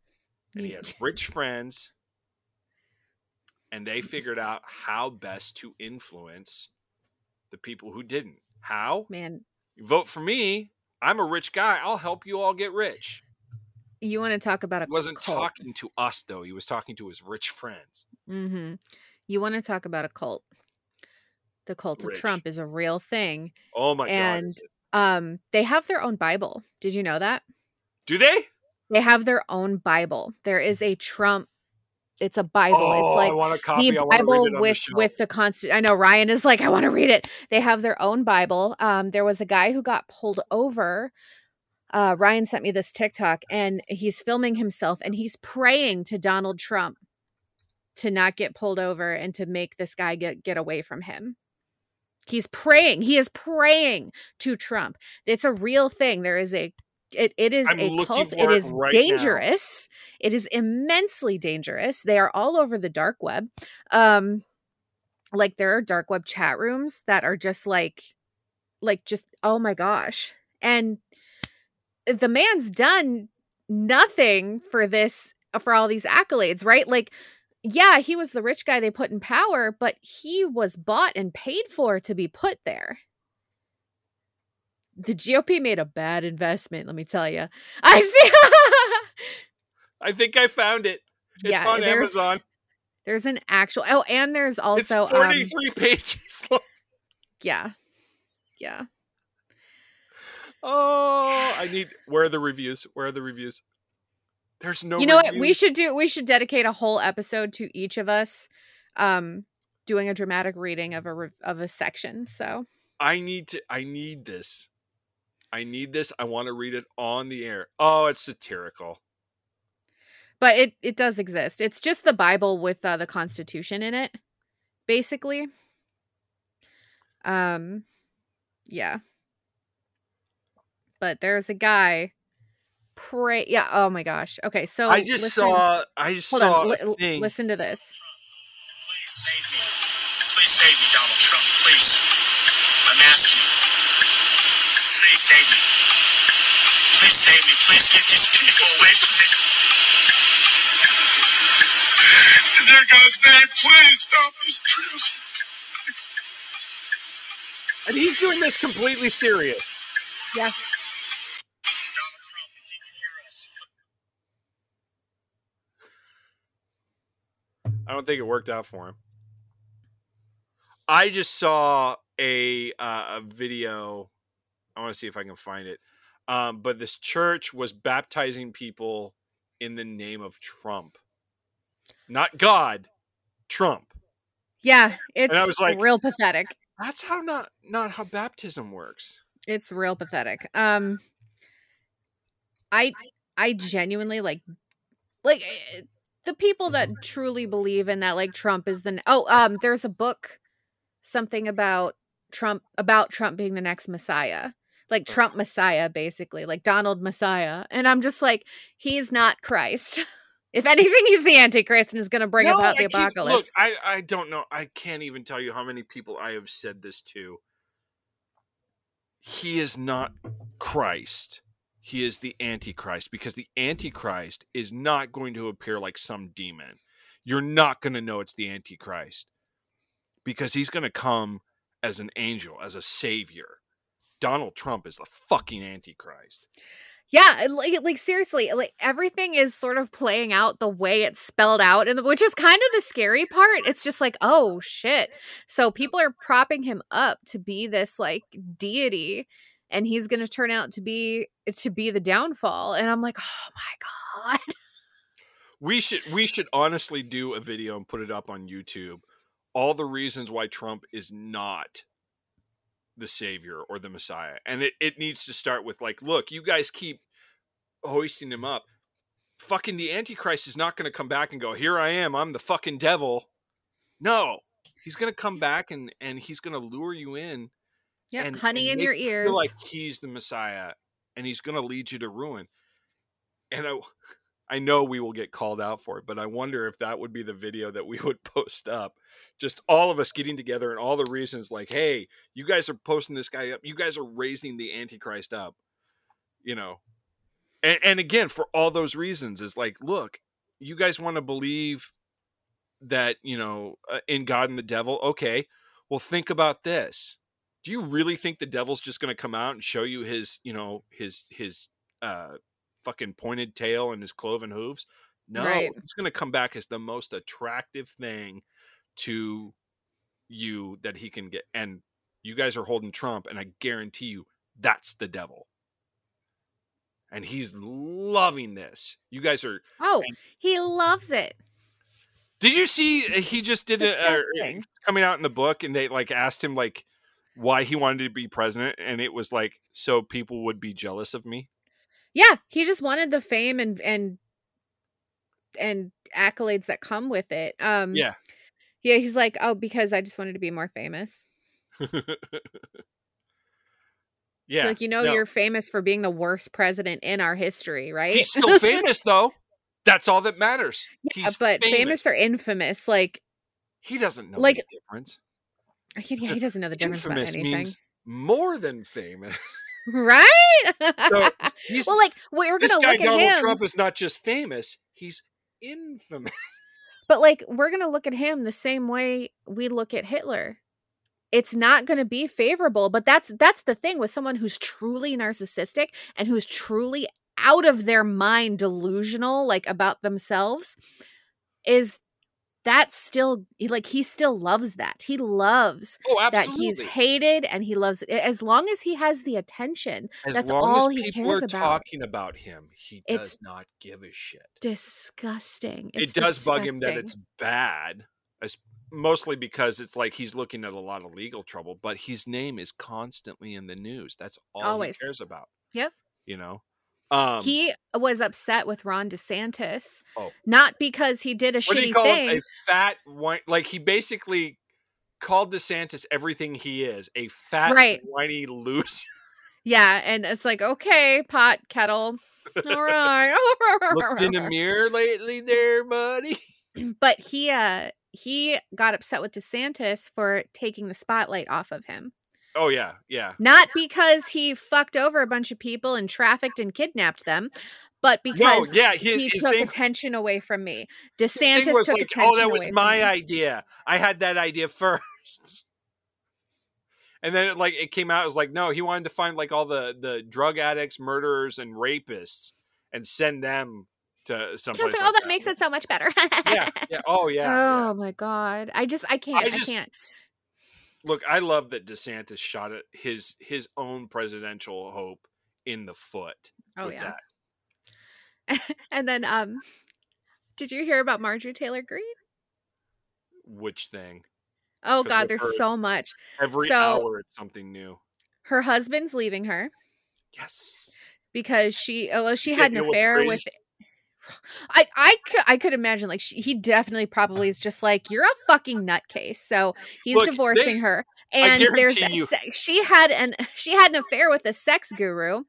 And he had <laughs> rich friends. And they figured out how best to influence the people who didn't. How?
Man,
You vote for me. I'm a rich guy. I'll help you all get rich.
you want to talk about a
He wasn't
cult?
talking to us though. He was talking to his rich friends.
Mm-hmm. You want to talk about a cult? The cult of Trump is a real thing,
Oh my god.
and um, they have their own Bible. Did you know that?
Do they?
They have their own Bible. There is a Trump. It's a Bible.
Oh,
it's like
I want a copy.
the
I wanna read
Bible
it on the
with with the constant. I know Ryan is like, I want to read it. They have their own Bible. Um, there was a guy who got pulled over. Uh, Ryan sent me this TikTok, and he's filming himself, and he's praying to Donald Trump to not get pulled over and to make this guy get get away from him. He's praying. He is praying to Trump. It's a real thing. There is a it, it is
I'm
a cult. It
it
is
right now.
dangerous. It is immensely dangerous. They are all over the dark web. Um like there are dark web chat rooms that are just like like just oh my gosh. And the man's done nothing for this for all these accolades, right? Like yeah, he was the rich guy they put in power, but he was bought and paid for to be put there. The GOP made a bad investment, let me tell you. <laughs> I see. <laughs>
I think I found it. It's
Yeah,
on
there's-
Amazon.
there's an actual Oh, and there's also
it's
um
43 pages long.
yeah. Yeah.
Oh, I need. Where are the reviews? Where are the reviews? There's no.
you know what? We should do we should dedicate a whole episode to each of us um doing a dramatic reading of a of a section. So,
I need to. I need this. I need this. I want to read it on the air. Oh, it's satirical.
but it it does exist. It's just the Bible with uh, the Constitution in it, basically. Um, yeah. But there's a guy. Pray. Yeah. Oh my gosh. Okay. So
I just
listen-
saw. I just
Hold
saw
on.
a
li- li-
thing.
listen to this.
Please save me, Donald Trump. Please. I'm asking you. Please Please save me. Please save me. Please get these people away from me. In their God's name, please stop this trip.
And he's doing this completely serious.
Yeah.
I don't think it worked out for him. I just saw a uh, a video. I want to see if I can find it. Um, but this church was baptizing people in the name of Trump, not God, Trump.
Yeah, it's
I was like-
real pathetic.
That's how not not how baptism works.
It's real pathetic. Um I I genuinely like like eh, the people that truly believe in that like Trump is the Oh, um there's a book something about Trump about Trump being the next messiah. Like Trump messiah basically, like Donald messiah. And I'm just like he's not Christ. <laughs> if anything he's the antichrist and is going to bring
No,
about the
I keep-
apocalypse.
Look, I, I don't know. I can't even tell you how many people I have said this to. He is not Christ. He is the Antichrist because the Antichrist is not going to appear like some demon. You're not going to know it's the Antichrist because he's going to come as an angel, as a savior. Donald Trump is the fucking Antichrist.
Yeah, like like seriously, like everything is sort of playing out the way it's spelled out, and which is kind of the scary part. It's just like, oh shit! So people are propping him up to be this like deity, and he's going to turn out to be to be the downfall. And I'm like, oh my god! <laughs>
We should we should honestly do a video and put it up on YouTube. All the reasons why Trump is not the savior or the messiah. And it, it needs to start with like, look, you guys keep hoisting him up. Fucking the Antichrist is not gonna come back and go, Here I am, I'm the fucking devil. No. He's gonna come back and and he's gonna lure you in yeah
honey in your ears.
like he's the messiah and he's gonna lead you to ruin. And I I know we will get called out for it, but I wonder if that would be the video that we <laughs> would post up. Just all of us getting together and all the reasons like, hey, you guys are posting this guy up. You guys are raising the Antichrist up. You know. And and again, for all those reasons, is like, look, you guys want to believe that, you know, uh, in God and the devil. Okay. Well, think about this. Do you really think the devil's just going to come out and show you his, you know, his his uh fucking pointed tail and his cloven hooves. No,
Right.
it's going to come back as the most attractive thing to you that he can get. And you guys are holding Trump, and I guarantee you that's the devil. And he's loving this. You guys are.
oh, he loves it.
Did you see uh, he just did it uh, coming out in the book, and they like asked him like why he wanted to be president, and it was like so people would be jealous of me.
Yeah, he just wanted the fame and and and accolades that come with it. Um,
Yeah.
yeah. He's like, oh, because I just wanted to be more famous. <laughs>
yeah.
like you know,
no.
you're famous for being the worst president in our history, right?
He's still famous though. That's all that matters. <laughs>
Yeah,
He's
but famous. or infamous, like
he doesn't know
like-
the difference.
he, yeah, he doesn't know the difference about anything,
means more than famous.
right?
So, <laughs>
well, like we're gonna
guy
look at
Donald
him,
Trump is not just famous; he's infamous.
but like we're gonna look at him the same way we look at Hitler. It's not going to be favorable, but that's that's the thing with someone who's truly narcissistic and who's truly out of their mind delusional like about themselves is that still like he still loves that. He loves
Oh,
that he's hated and he loves it as long as he has the attention.
As
that's
long
all
as
he
people
cares
are
about.
talking about him, he does
It's
not give a shit.
Disgusting. It's
it does bug him that it's bad, as mostly because it's like he's looking at a lot of legal trouble, but his name is constantly in the news. That's all
Always.
he cares about.
Yep.
You know, um,
he was upset with Ron DeSantis,
Oh.
not because he did a
what
shitty thing.
A fat whine. Like he basically called DeSantis everything he is, a fat,
Right.
whiny loser.
yeah, and it's like, okay, pot kettle. <laughs> All right. <laughs>
Looked in the mirror lately, there, buddy. <clears throat>
but he uh he got upset with DeSantis for taking the spotlight off of him.
Oh yeah, yeah.
Not because he fucked over a bunch of people and trafficked and kidnapped them, but because no,
yeah,
he
his- his
took
thing-
attention away from me. DeSantis
was
took
like,
attention
oh, that was my idea. I had that idea <laughs> first. And then it, like it came out, it was like, no, he wanted to find like all the the drug addicts, murderers, and rapists, and send them to someplace.
Because
like
oh, that makes it so much better.
yeah, yeah. Oh <laughs> yeah.
oh my god, I just I can't I,
just-
can't.
Look, I love that DeSantis shot at his his own presidential hope in the foot.
Oh yeah. <laughs> and then um, did you hear about Marjorie Taylor Greene?
Which thing?
Oh god, there's
her-
so much.
Every
So-
hour it's something new.
Her husband's leaving her
Yes.
because she oh well, she had an affair with? I I could I could imagine like she, he definitely probably is just like you're a fucking nutcase. So he's
Look,
divorcing
they-
her, and there's a she had an <laughs> she had an affair with a sex guru,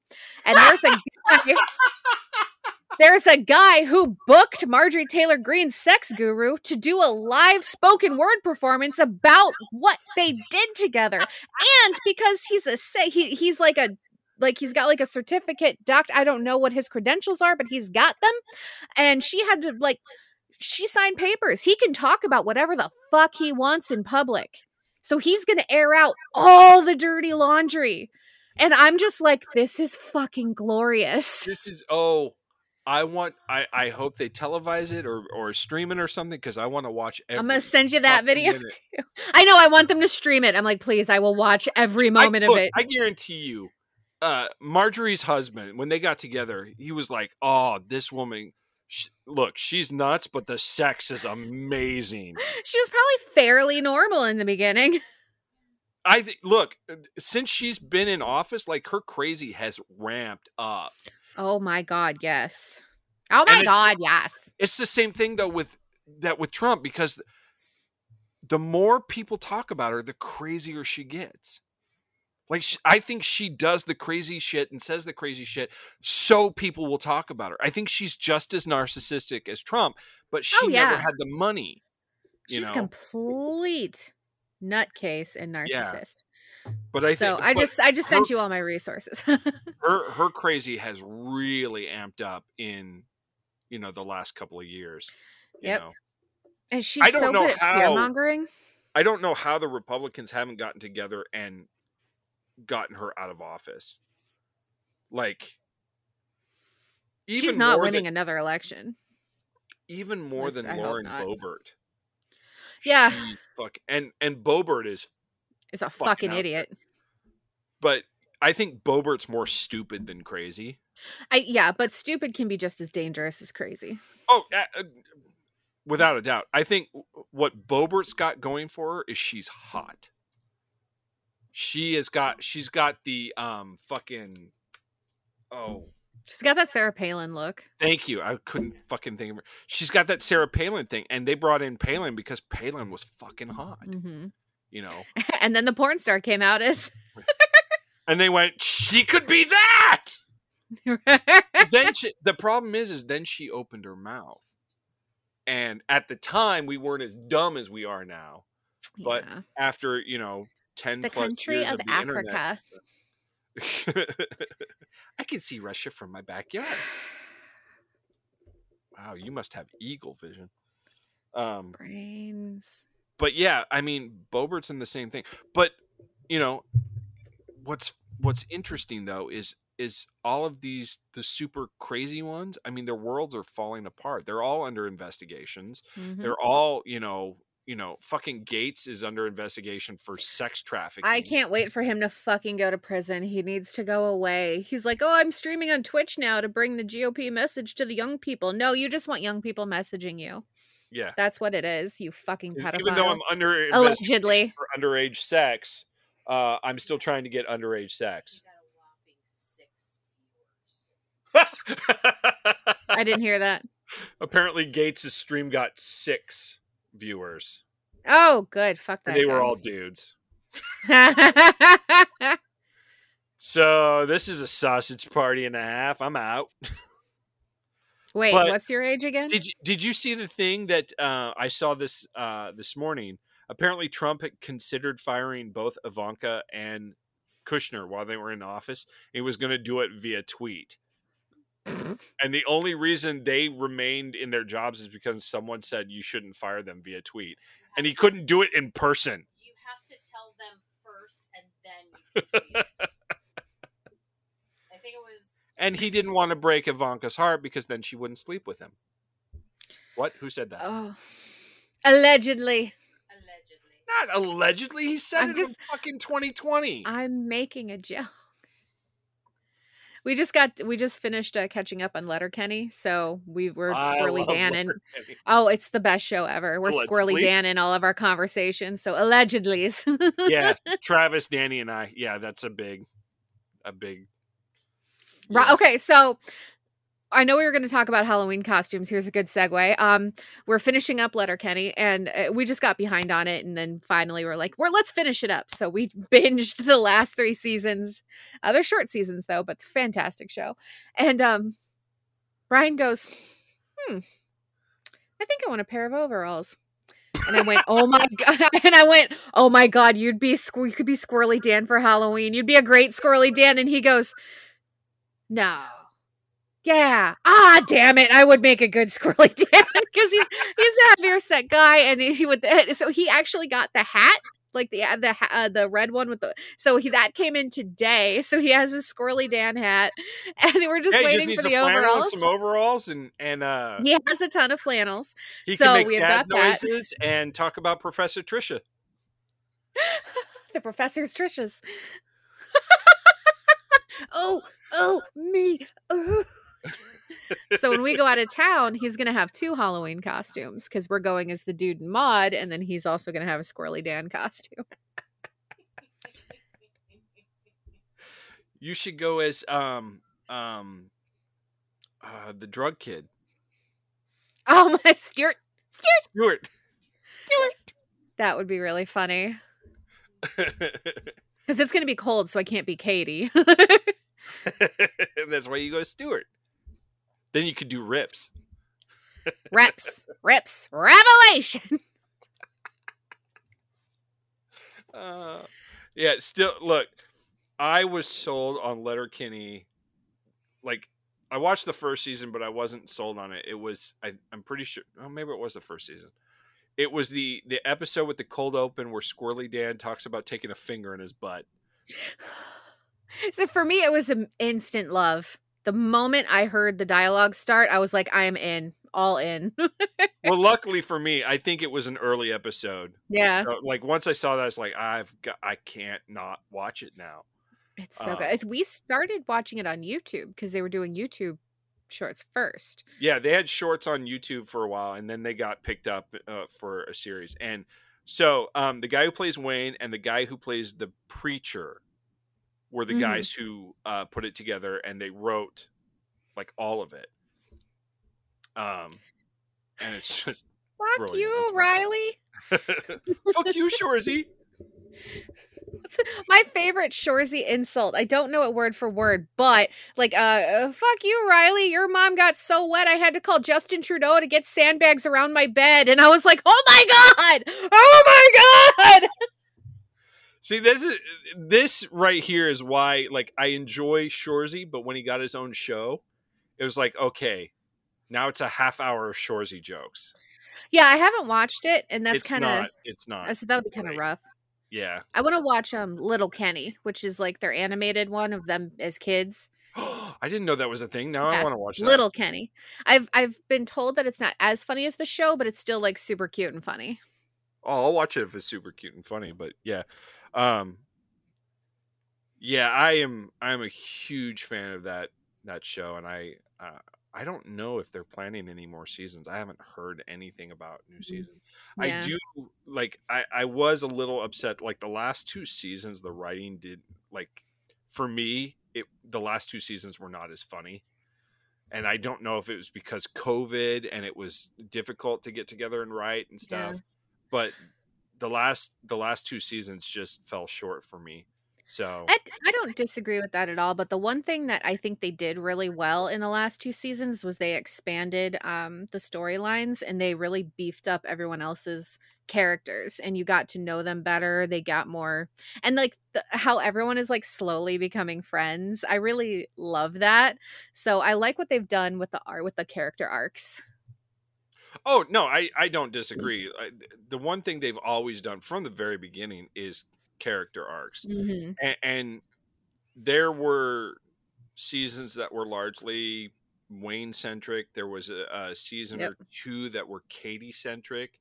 and there's a guy, <laughs> there's a guy who booked Marjorie Taylor Greene's sex guru to do a live spoken word performance about what they did together, and because he's a se- he he's like a like he's got like a certificate doc i don't know what his credentials are but he's got them. And she had to like she signed papers. He can talk about whatever the fuck he wants in public. So he's gonna air out all the dirty laundry. And i'm just like this is fucking glorious.
This is oh, I want. I I hope they televise it or or stream it or something because I want to watch. Every
i'm gonna send you that video
minute.
too. I know i want them to stream it. I'm like please i will watch every moment
I,
of
look,
it.
I guarantee you, uh, Marjorie's husband when they got together, he was like, "Oh, this woman." sh- Look, she's nuts, but the sex is amazing.
she was probably fairly normal in the beginning <laughs>
I th- look uh, since she's been in office, like her crazy has ramped up.
oh my god yes oh my god yes
It's the same thing though with that with Trump because the more people talk about her, the crazier she gets. Like sh I think she does the crazy shit and says the crazy shit so people will talk about her. I think she's just as narcissistic as Trump, but oh, she
Oh,
never had the money.
She's
know,
complete nutcase and
Yeah.
narcissist.
but I
so
think
I just I just sent you all my resources. <laughs>
her her crazy has really amped up in you know the last couple of years.
Yep.
know.
and she's
I don't
so
know
good at fear mongering.
I don't know how the Republicans haven't gotten together and gotten her out of office. Like,
She's not winning
than,
another election.
even more than
I
Lauren. Boebert.
Yeah.
She fuck and and Boebert is,
Is a
fucking
fucking idiot.
but I think Boebert's more stupid than crazy.
I yeah, but stupid can be just as dangerous as crazy.
Oh, uh, without a doubt. I think what Boebert's got going for her is she's hot. She has got she's got the um fucking oh
She's got that Sarah Palin look.
Thank you. I couldn't fucking think of her. She's got that Sarah Palin thing, and they brought in Palin because Palin was fucking hot,
hmm
you know. <laughs>
and then the porn star came out as <laughs>
And they went, she could be that. <laughs> then she, the problem is, is then she opened her mouth, and at the time we weren't as dumb as we are now. But
Yeah.
after you know ten
the
plus
country
years
of
the
Africa. <laughs>
I can see Russia from my backyard. Wow, you must have eagle vision. Um,
Brains.
but yeah, I mean, Boebert's in the same thing. But you know, what's what's interesting though is is all of these the super crazy ones. I mean, their worlds are falling apart. They're all under investigations.
Mhm.
They're all you know. You know, fucking Gaetz is under investigation for sex trafficking.
I can't wait for him to fucking go to prison. He needs to go away. He's like, oh, I'm streaming on Twitch now to bring the GOP message to the young people. No, you just want young people messaging you.
Yeah.
That's what it is, you fucking pedophile.
Even though I'm under
Allegedly.
for underage sex, uh, I'm still trying to get underage sex.
I didn't hear that. <laughs>
Apparently, Gaetz' stream got six viewers.
Oh, good. Fuck that.
And they were all dudes. <laughs> So this is a sausage party and a half. I'm out.
Wait,
But-
what's your age again?
Did you, did you see the thing that uh, I saw this uh, this morning apparently Trump had considered firing both Ivanka and Kushner while they were in office. He was going to do it via tweet. And the only reason they remained in their jobs is because someone said you shouldn't fire them via tweet. And he couldn't do it in person.
You have to tell them first and then you can <laughs> tweet it. I think it was
And he didn't want to break Ivanka's heart because then she wouldn't sleep with him. What? Who said that?
Oh, allegedly. Allegedly.
Not allegedly. He said
I'm
it in fucking 2020.
I'm making a joke. We just got we just finished uh, catching up on Letterkenny, so we were
I
squirrely Dan and oh, it's the best show ever. We're squirrely
Allegedly?
Dan in all of our conversations. So allegedly,
yeah, <laughs> Travis, Danny, and I. Yeah, that's a big, a big.
Right. Okay. So I know we were going to talk about Halloween costumes. Here's a good segue. Um, we're finishing up Letterkenny, and uh, we just got behind on it, and then finally we're like, "We're let's finish it up." So we <laughs> binged the last three seasons. Uh, they're short seasons though, but fantastic show. And um, Brian goes, "Hmm, I think I want a pair of overalls." And I went, "Oh my <laughs> god!" And I went, "Oh my god, you'd be squ- you could be Squirrely Dan for Halloween. You'd be a great Squirrely Dan." And he goes, "No." Yeah. Ah, damn it. I would make a good <laughs> Squirrely Dan because <laughs> he's he's a heavier set guy, and he would. So he actually got the hat, like the the uh, the red one with the. So he that came in today. So he has his Squirrely Dan hat, <laughs> and we're just
yeah, he just
waiting
needs
for
a
the
and
overalls.
some overalls, and and uh,
He has a ton of flannels.
he
so
can make
we have
dad
got that.
noises and talk about Professor Trisha.
the professor's Trisha's. oh, oh, me. oh. So when we go out of town, he's gonna have two Halloween costumes because we're going as the dude in Maude, and then he's also gonna have a Squirrely Dan costume.
You should go as um um uh the drug kid.
Oh my Stewart, Stewart,
Stewart.
Stewart. That would be really funny <laughs> because it's gonna be cold, so I can't be Katie. <laughs>
that's why you go Stewart. Then you could do rips.
reps, rips, revelation. <laughs>
Uh, yeah, still look. I was sold on Letterkenny. Like I watched the first season, but I wasn't sold on it. It was I, I'm pretty sure. Oh, maybe it was the first season. It was the the episode with the cold open where Squirrely Dan talks about taking a finger in his butt. <sighs>
So for me, it was an instant love. The moment I heard the dialogue start, I was like, I am in, all in. <laughs>
well, luckily for me, I think it was an early episode.
Yeah.
So, like once I saw that, I was like I've got I can't not watch it now.
It's so good. We started watching it on YouTube because they were doing YouTube shorts first.
Yeah, they had shorts on YouTube for a while, and then they got picked up uh, for a series. And so, um, the guy who plays Wayne and the guy who plays the preacher were the
Mhm.
guys who uh, put it together, and they wrote like all of it. Um, and it's <laughs> just
Fuck
Brilliant.
you, Riley. <laughs>
fuck you,
Shoresy. <laughs> My favorite Shoresy insult. I don't know it word for word, but like, uh, fuck you, Riley. Your mom got so wet, I had to call Justin Trudeau to get sandbags around my bed, and I was like, oh my god, oh my god.
See, this is this right here is why like I enjoy Shoresy, but when he got his own show, it was like okay, now it's a half hour of Shoresy jokes.
Yeah, I haven't watched it, and that's kind of.
It's not.
so that would be kind of rough.
Yeah.
I want to watch um Little Kenny, which is like their animated one of them as kids. <gasps>
I didn't know that was a thing. Now I want to watch that.
Little Kenny. I've I've been told that it's not as funny as the show, but it's still like super cute and funny.
Oh, I'll watch it if it's super cute and funny. But yeah, um, yeah, I am. I am a huge fan of that that show, and I uh, I don't know if they're planning any more seasons. I haven't heard anything about new seasons.
Yeah.
I do like. I I was a little upset. Like the last two seasons, the writing did like for me. It the last two seasons were not as funny. And I don't know if it was because COVID and it was difficult to get together and write and stuff
Yeah.
but the last the last two seasons just fell short for me. So
I, I don't disagree with that at all. But the one thing that I think they did really well in the last two seasons was they expanded um, the storylines and they really beefed up everyone else's characters and you got to know them better. They got more, and like the, how everyone is like slowly becoming friends. I really love that. So I like what they've done with the art with the character arcs.
Oh no, I I don't disagree. I, the one thing they've always done from the very beginning is character arcs,
Mhm.
and, and there were seasons that were largely Wayne centric. There was a, a season
Yep.
or two that were Katie centric,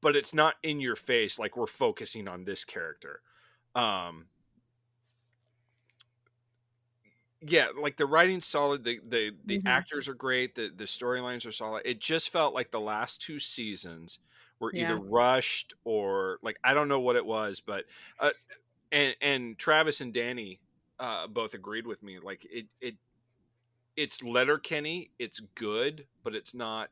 but it's not in your face like we're focusing on this character. Um, yeah, like the writing's solid. The the the
Mhm.
actors are great. The the storylines are solid. It just felt like the last two seasons were either rushed or like I don't know what it was, but uh, and and Travis and Danny uh, both agreed with me. Like it it it's Letterkenny. It's good, but it's not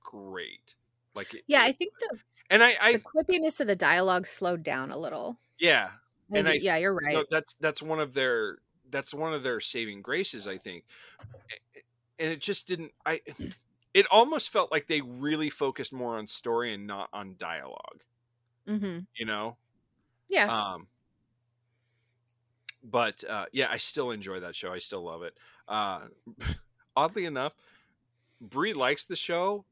great. Like it,
Yeah, I think the
and I I
the quippiness of the dialogue slowed down a little.
yeah
I
and I
yeah, you're
no,
right.
that's that's one of their that's one of their saving graces, I think. And it just didn't. I. It almost felt like they really focused more on story and not on dialogue.
hmm
You know.
Yeah.
Um. But uh, yeah, I still enjoy that show. I still love it. Uh, <laughs> oddly enough, Brie likes the show,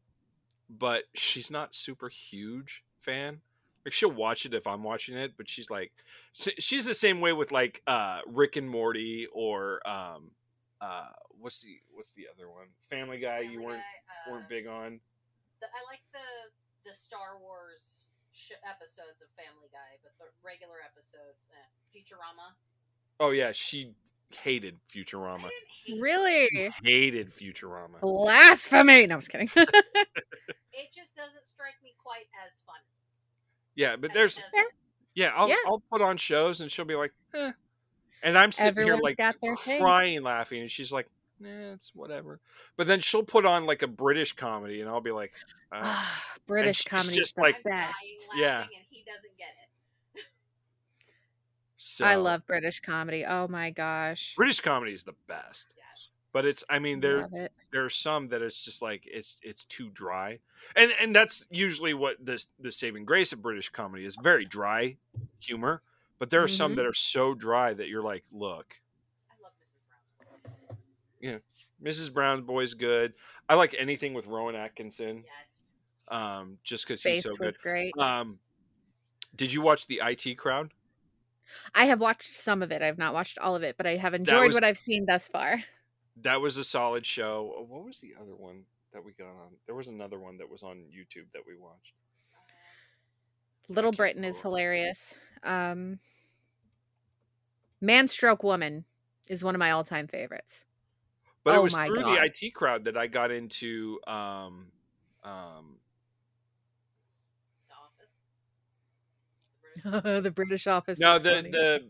but she's not super huge fan. Like she'll watch it if I'm watching it, but she's like, she's the same way with like uh, Rick and Morty or um, uh, what's the what's the other one? Family Guy. you weren't
Guy, uh,
weren't big on.
The, I like the the Star Wars sh- episodes of Family Guy, but the regular episodes, eh. Futurama.
Oh yeah, she hated Futurama.
Really?
Hated Futurama.
Blasphemy. No, I'm just kidding. <laughs>
It just doesn't strike me quite as fun.
Yeah, but there's yeah, I'll
Yeah.
I'll put on shows and she'll be like, eh. and I'm sitting
Everyone's
here like
got their thing.
crying, laughing, and she's like, eh, it's whatever. But then she'll put on like a British comedy, and I'll be like, uh,
British
she's
comedy
just
is the
like-
best.
yeah.
and he doesn't get it.
So
I love British comedy. Oh my gosh.
British comedy is the best. But it's I mean there
it.
there are some that it's just like it's it's too dry. And and that's usually what this the saving grace of British comedy is very dry humor. But there are some
Mhm.
that are so dry that you're like, look,
I love Mrs. Brown.
yeah, Mrs. Brown's boy's good. I like anything with Rowan Atkinson.
Yes.
Um, just because he's so good.
was great.
Um, did you watch the IT crowd?
I have watched some of it. I've not watched all of it, but I have enjoyed
was-
what I've seen thus far.
That was a solid show. Uh, What was the other one that we got on? There was another one that was on YouTube that we watched.
Little Britain is hilarious. Um Man Stroke Woman is one of my all-time favorites.
But it
Oh
was
my
through
God.
the IT crowd that I got into um um
The Office.
the British <laughs> Office.
no the
funny.
the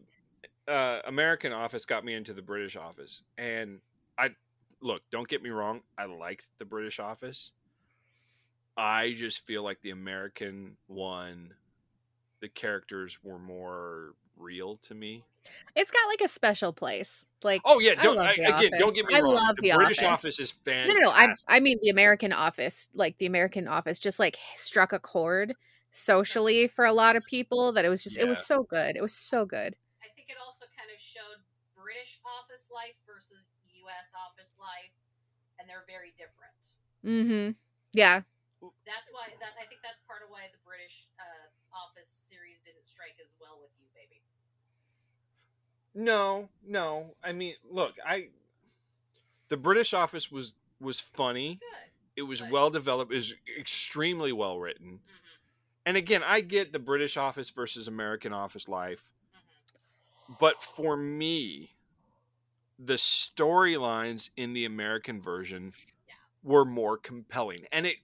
uh American office got me into the British office. And I look, don't get me wrong, I liked the British office. I just feel like the American one the characters were more real to me.
It's got like a special place. Like
Oh yeah, don't
love
I,
The
again, don't get me
I
wrong.
love
the,
The
British
Office.
office is
No,
fantastic.
no, no. I I mean the American Office, like the American Office, just like struck a chord socially for a lot of people that it was just it was so good. It was so good.
I think it also kind of showed British office life versus U.S. office life, and they're very different.
Mm-hmm. Yeah.
That's why that I think that's part of why the British uh, Office series didn't strike as well with you, baby.
No, no. I mean, look, I the British office was was funny.
Good.
It was
but-
well developed. It was extremely well written.
Mm-hmm.
And again, I get the British office versus American office life.
Mm-hmm.
But for me, the storylines in the American version were more compelling. And it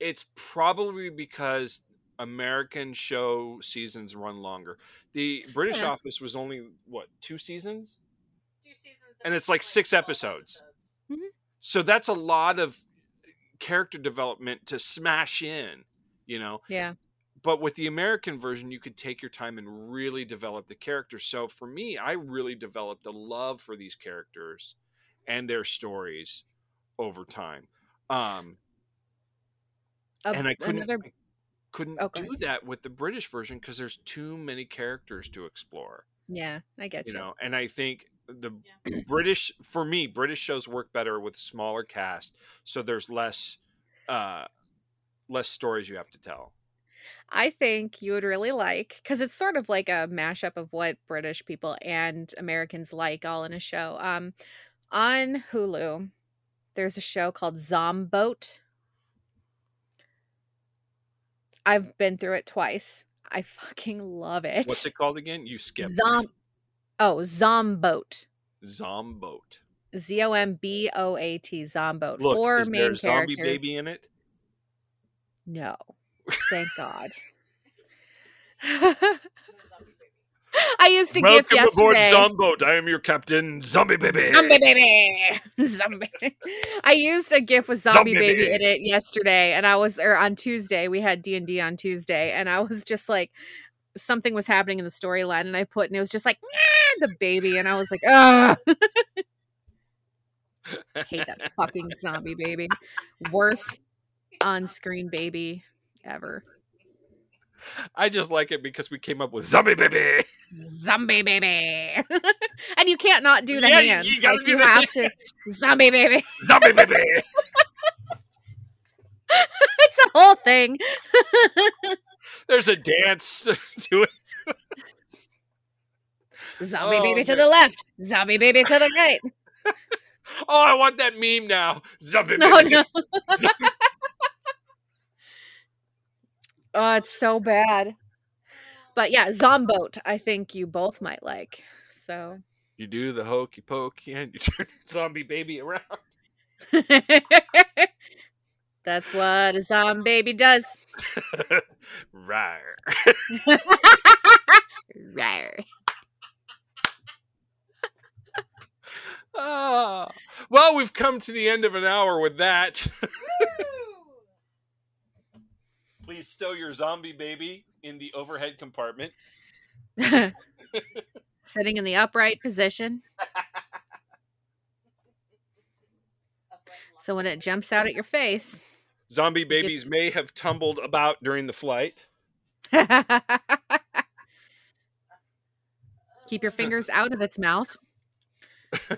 it's probably because American show seasons run longer. The British
Yeah.
office was only what, two seasons?
Two seasons,
And it's like six episodes.
Mhm.
So that's a lot of character development to smash in, you know.
Yeah.
But with the American version, you could take your time and really develop the characters. So for me, I really developed a love for these characters and their stories over time. Um,
A-
and I couldn't
another-
I couldn't
Oh, go
do that with the British version because there's too many characters to explore.
Yeah, I get
You
you.
know, and I think the <clears throat> British, for me, British shows work better with smaller cast, so there's less, uh, less stories you have to tell.
I think you would really like because it's sort of like a mashup of what British people and Americans like all in a show. Um, on Hulu, there's a show called Zomboat. I've been through it twice. I fucking love it.
What's it called again? You skipped.
Zom. Oh, Zomboat.
Zomboat.
Z o m b o a t. Zomboat.
Look,
Four
is
main
there a zombie
characters.
baby in it?
No. Thank God. <laughs> I used to
Welcome
gift
aboard
yesterday.
Zomboat. I am your captain, Zombie Baby.
Zombie baby. <laughs> Zombie. I used a GIF with zombie,
Zombie
baby
baby.
in it yesterday, and I was or on Tuesday. We had D and D on Tuesday, and I was just like, something was happening in the storyline, and I put, and it was just like "Nah," the baby, and I was like, ah. <laughs> hate that fucking zombie baby. Worst on-screen baby ever.
I just like it because we came up with Zombie Baby.
Zombie baby. <laughs> and you can't not do the
Yeah, you-
hands.
you
like you have to zombie baby. <laughs>
Zombie Baby. <laughs>
it's a whole thing.
There's a dance to it.
Zombie
Oh,
baby to the left. Zombie baby to the right.
Oh, I want that meme now. Zombie
No,
Baby.
no. Oh, it's so bad. But yeah, Zomboat, I think you both might like. So
You do the hokey pokey and you <laughs> turn Zombie Baby around. <laughs>
that's what a zombie baby does. <laughs>
Rawr.
Rawr.
Ah. Well, we've come to the end of an hour with that. Please stow your zombie baby in the overhead compartment. <laughs>
Sitting in the upright position. So when it jumps out at your face,
Zombie babies may have tumbled about during the flight. <laughs>
keep your fingers out of its mouth. <laughs>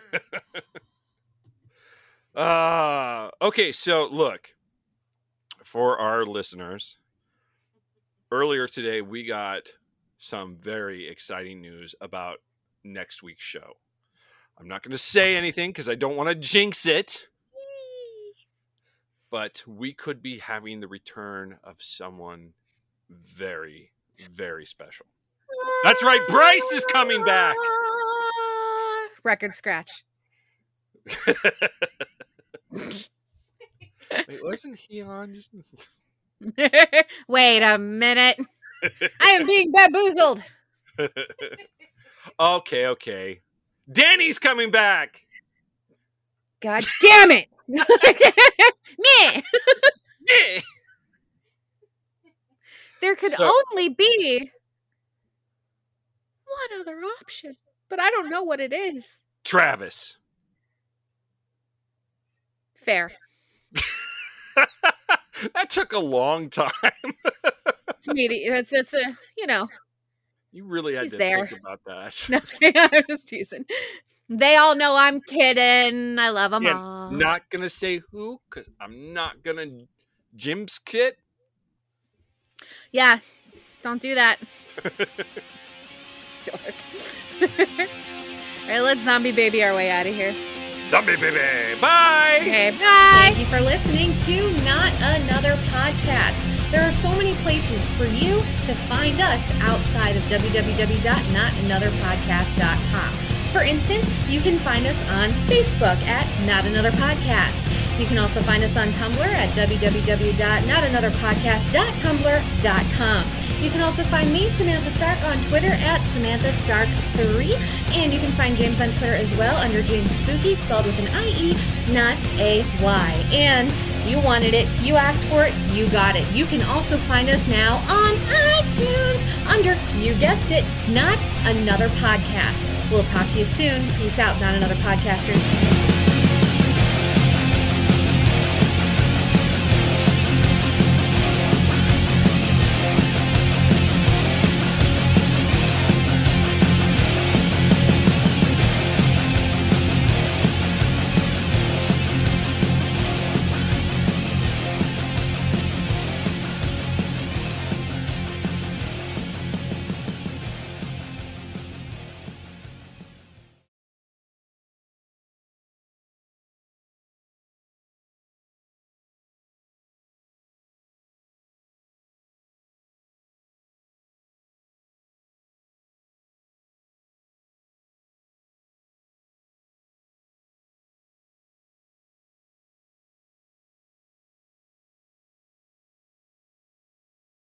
Uh, okay, so look, for our listeners, earlier today we got some very exciting news about next week's show. I'm not going to say anything because I don't want to jinx it, but we could be having the return of someone very, very special. That's right, Bryce is coming back. <laughs>
Record scratch. <laughs> <laughs>
Wait, wasn't he on just? <laughs>
Wait a minute. I am being bamboozled. <laughs>
okay, okay. Danny's coming back.
God damn it. <laughs> Me.
Me.
There could
So-
only be one other option, but I don't know what it is.
Travis.
Fair.
Took a long time.
It's meaty. It's it's a you know.
You really had to
there.
think about that. <laughs>
No, I'm just teasing. They all know I'm kidding. I love them
Yeah,
all.
not gonna say who because I'm not gonna Jim's kit.
Yeah, don't do that. <laughs> Dork. <laughs> all right, let's zombie baby our way out of here.
Zombie baby. Bye.
Okay, bye.
Thank you for listening to Not Another Podcast. There are so many places for you to find us outside of www.notanotherpodcast.com. For instance, you can find us on Facebook at Not Another Podcast. You can also find us on Tumblr at www.notanotherpodcast.tumblr.com. You can also find me, Samantha Stark, on Twitter at Samantha Stark3. And you can find James on Twitter as well under James Spookie, spelled with an IE, not a Y. And
You wanted it, you asked for it, you got it. You can also find us now on iTunes under, you guessed it, Not Another Podcast. We'll talk to you soon. Peace out, Not Another Podcasters.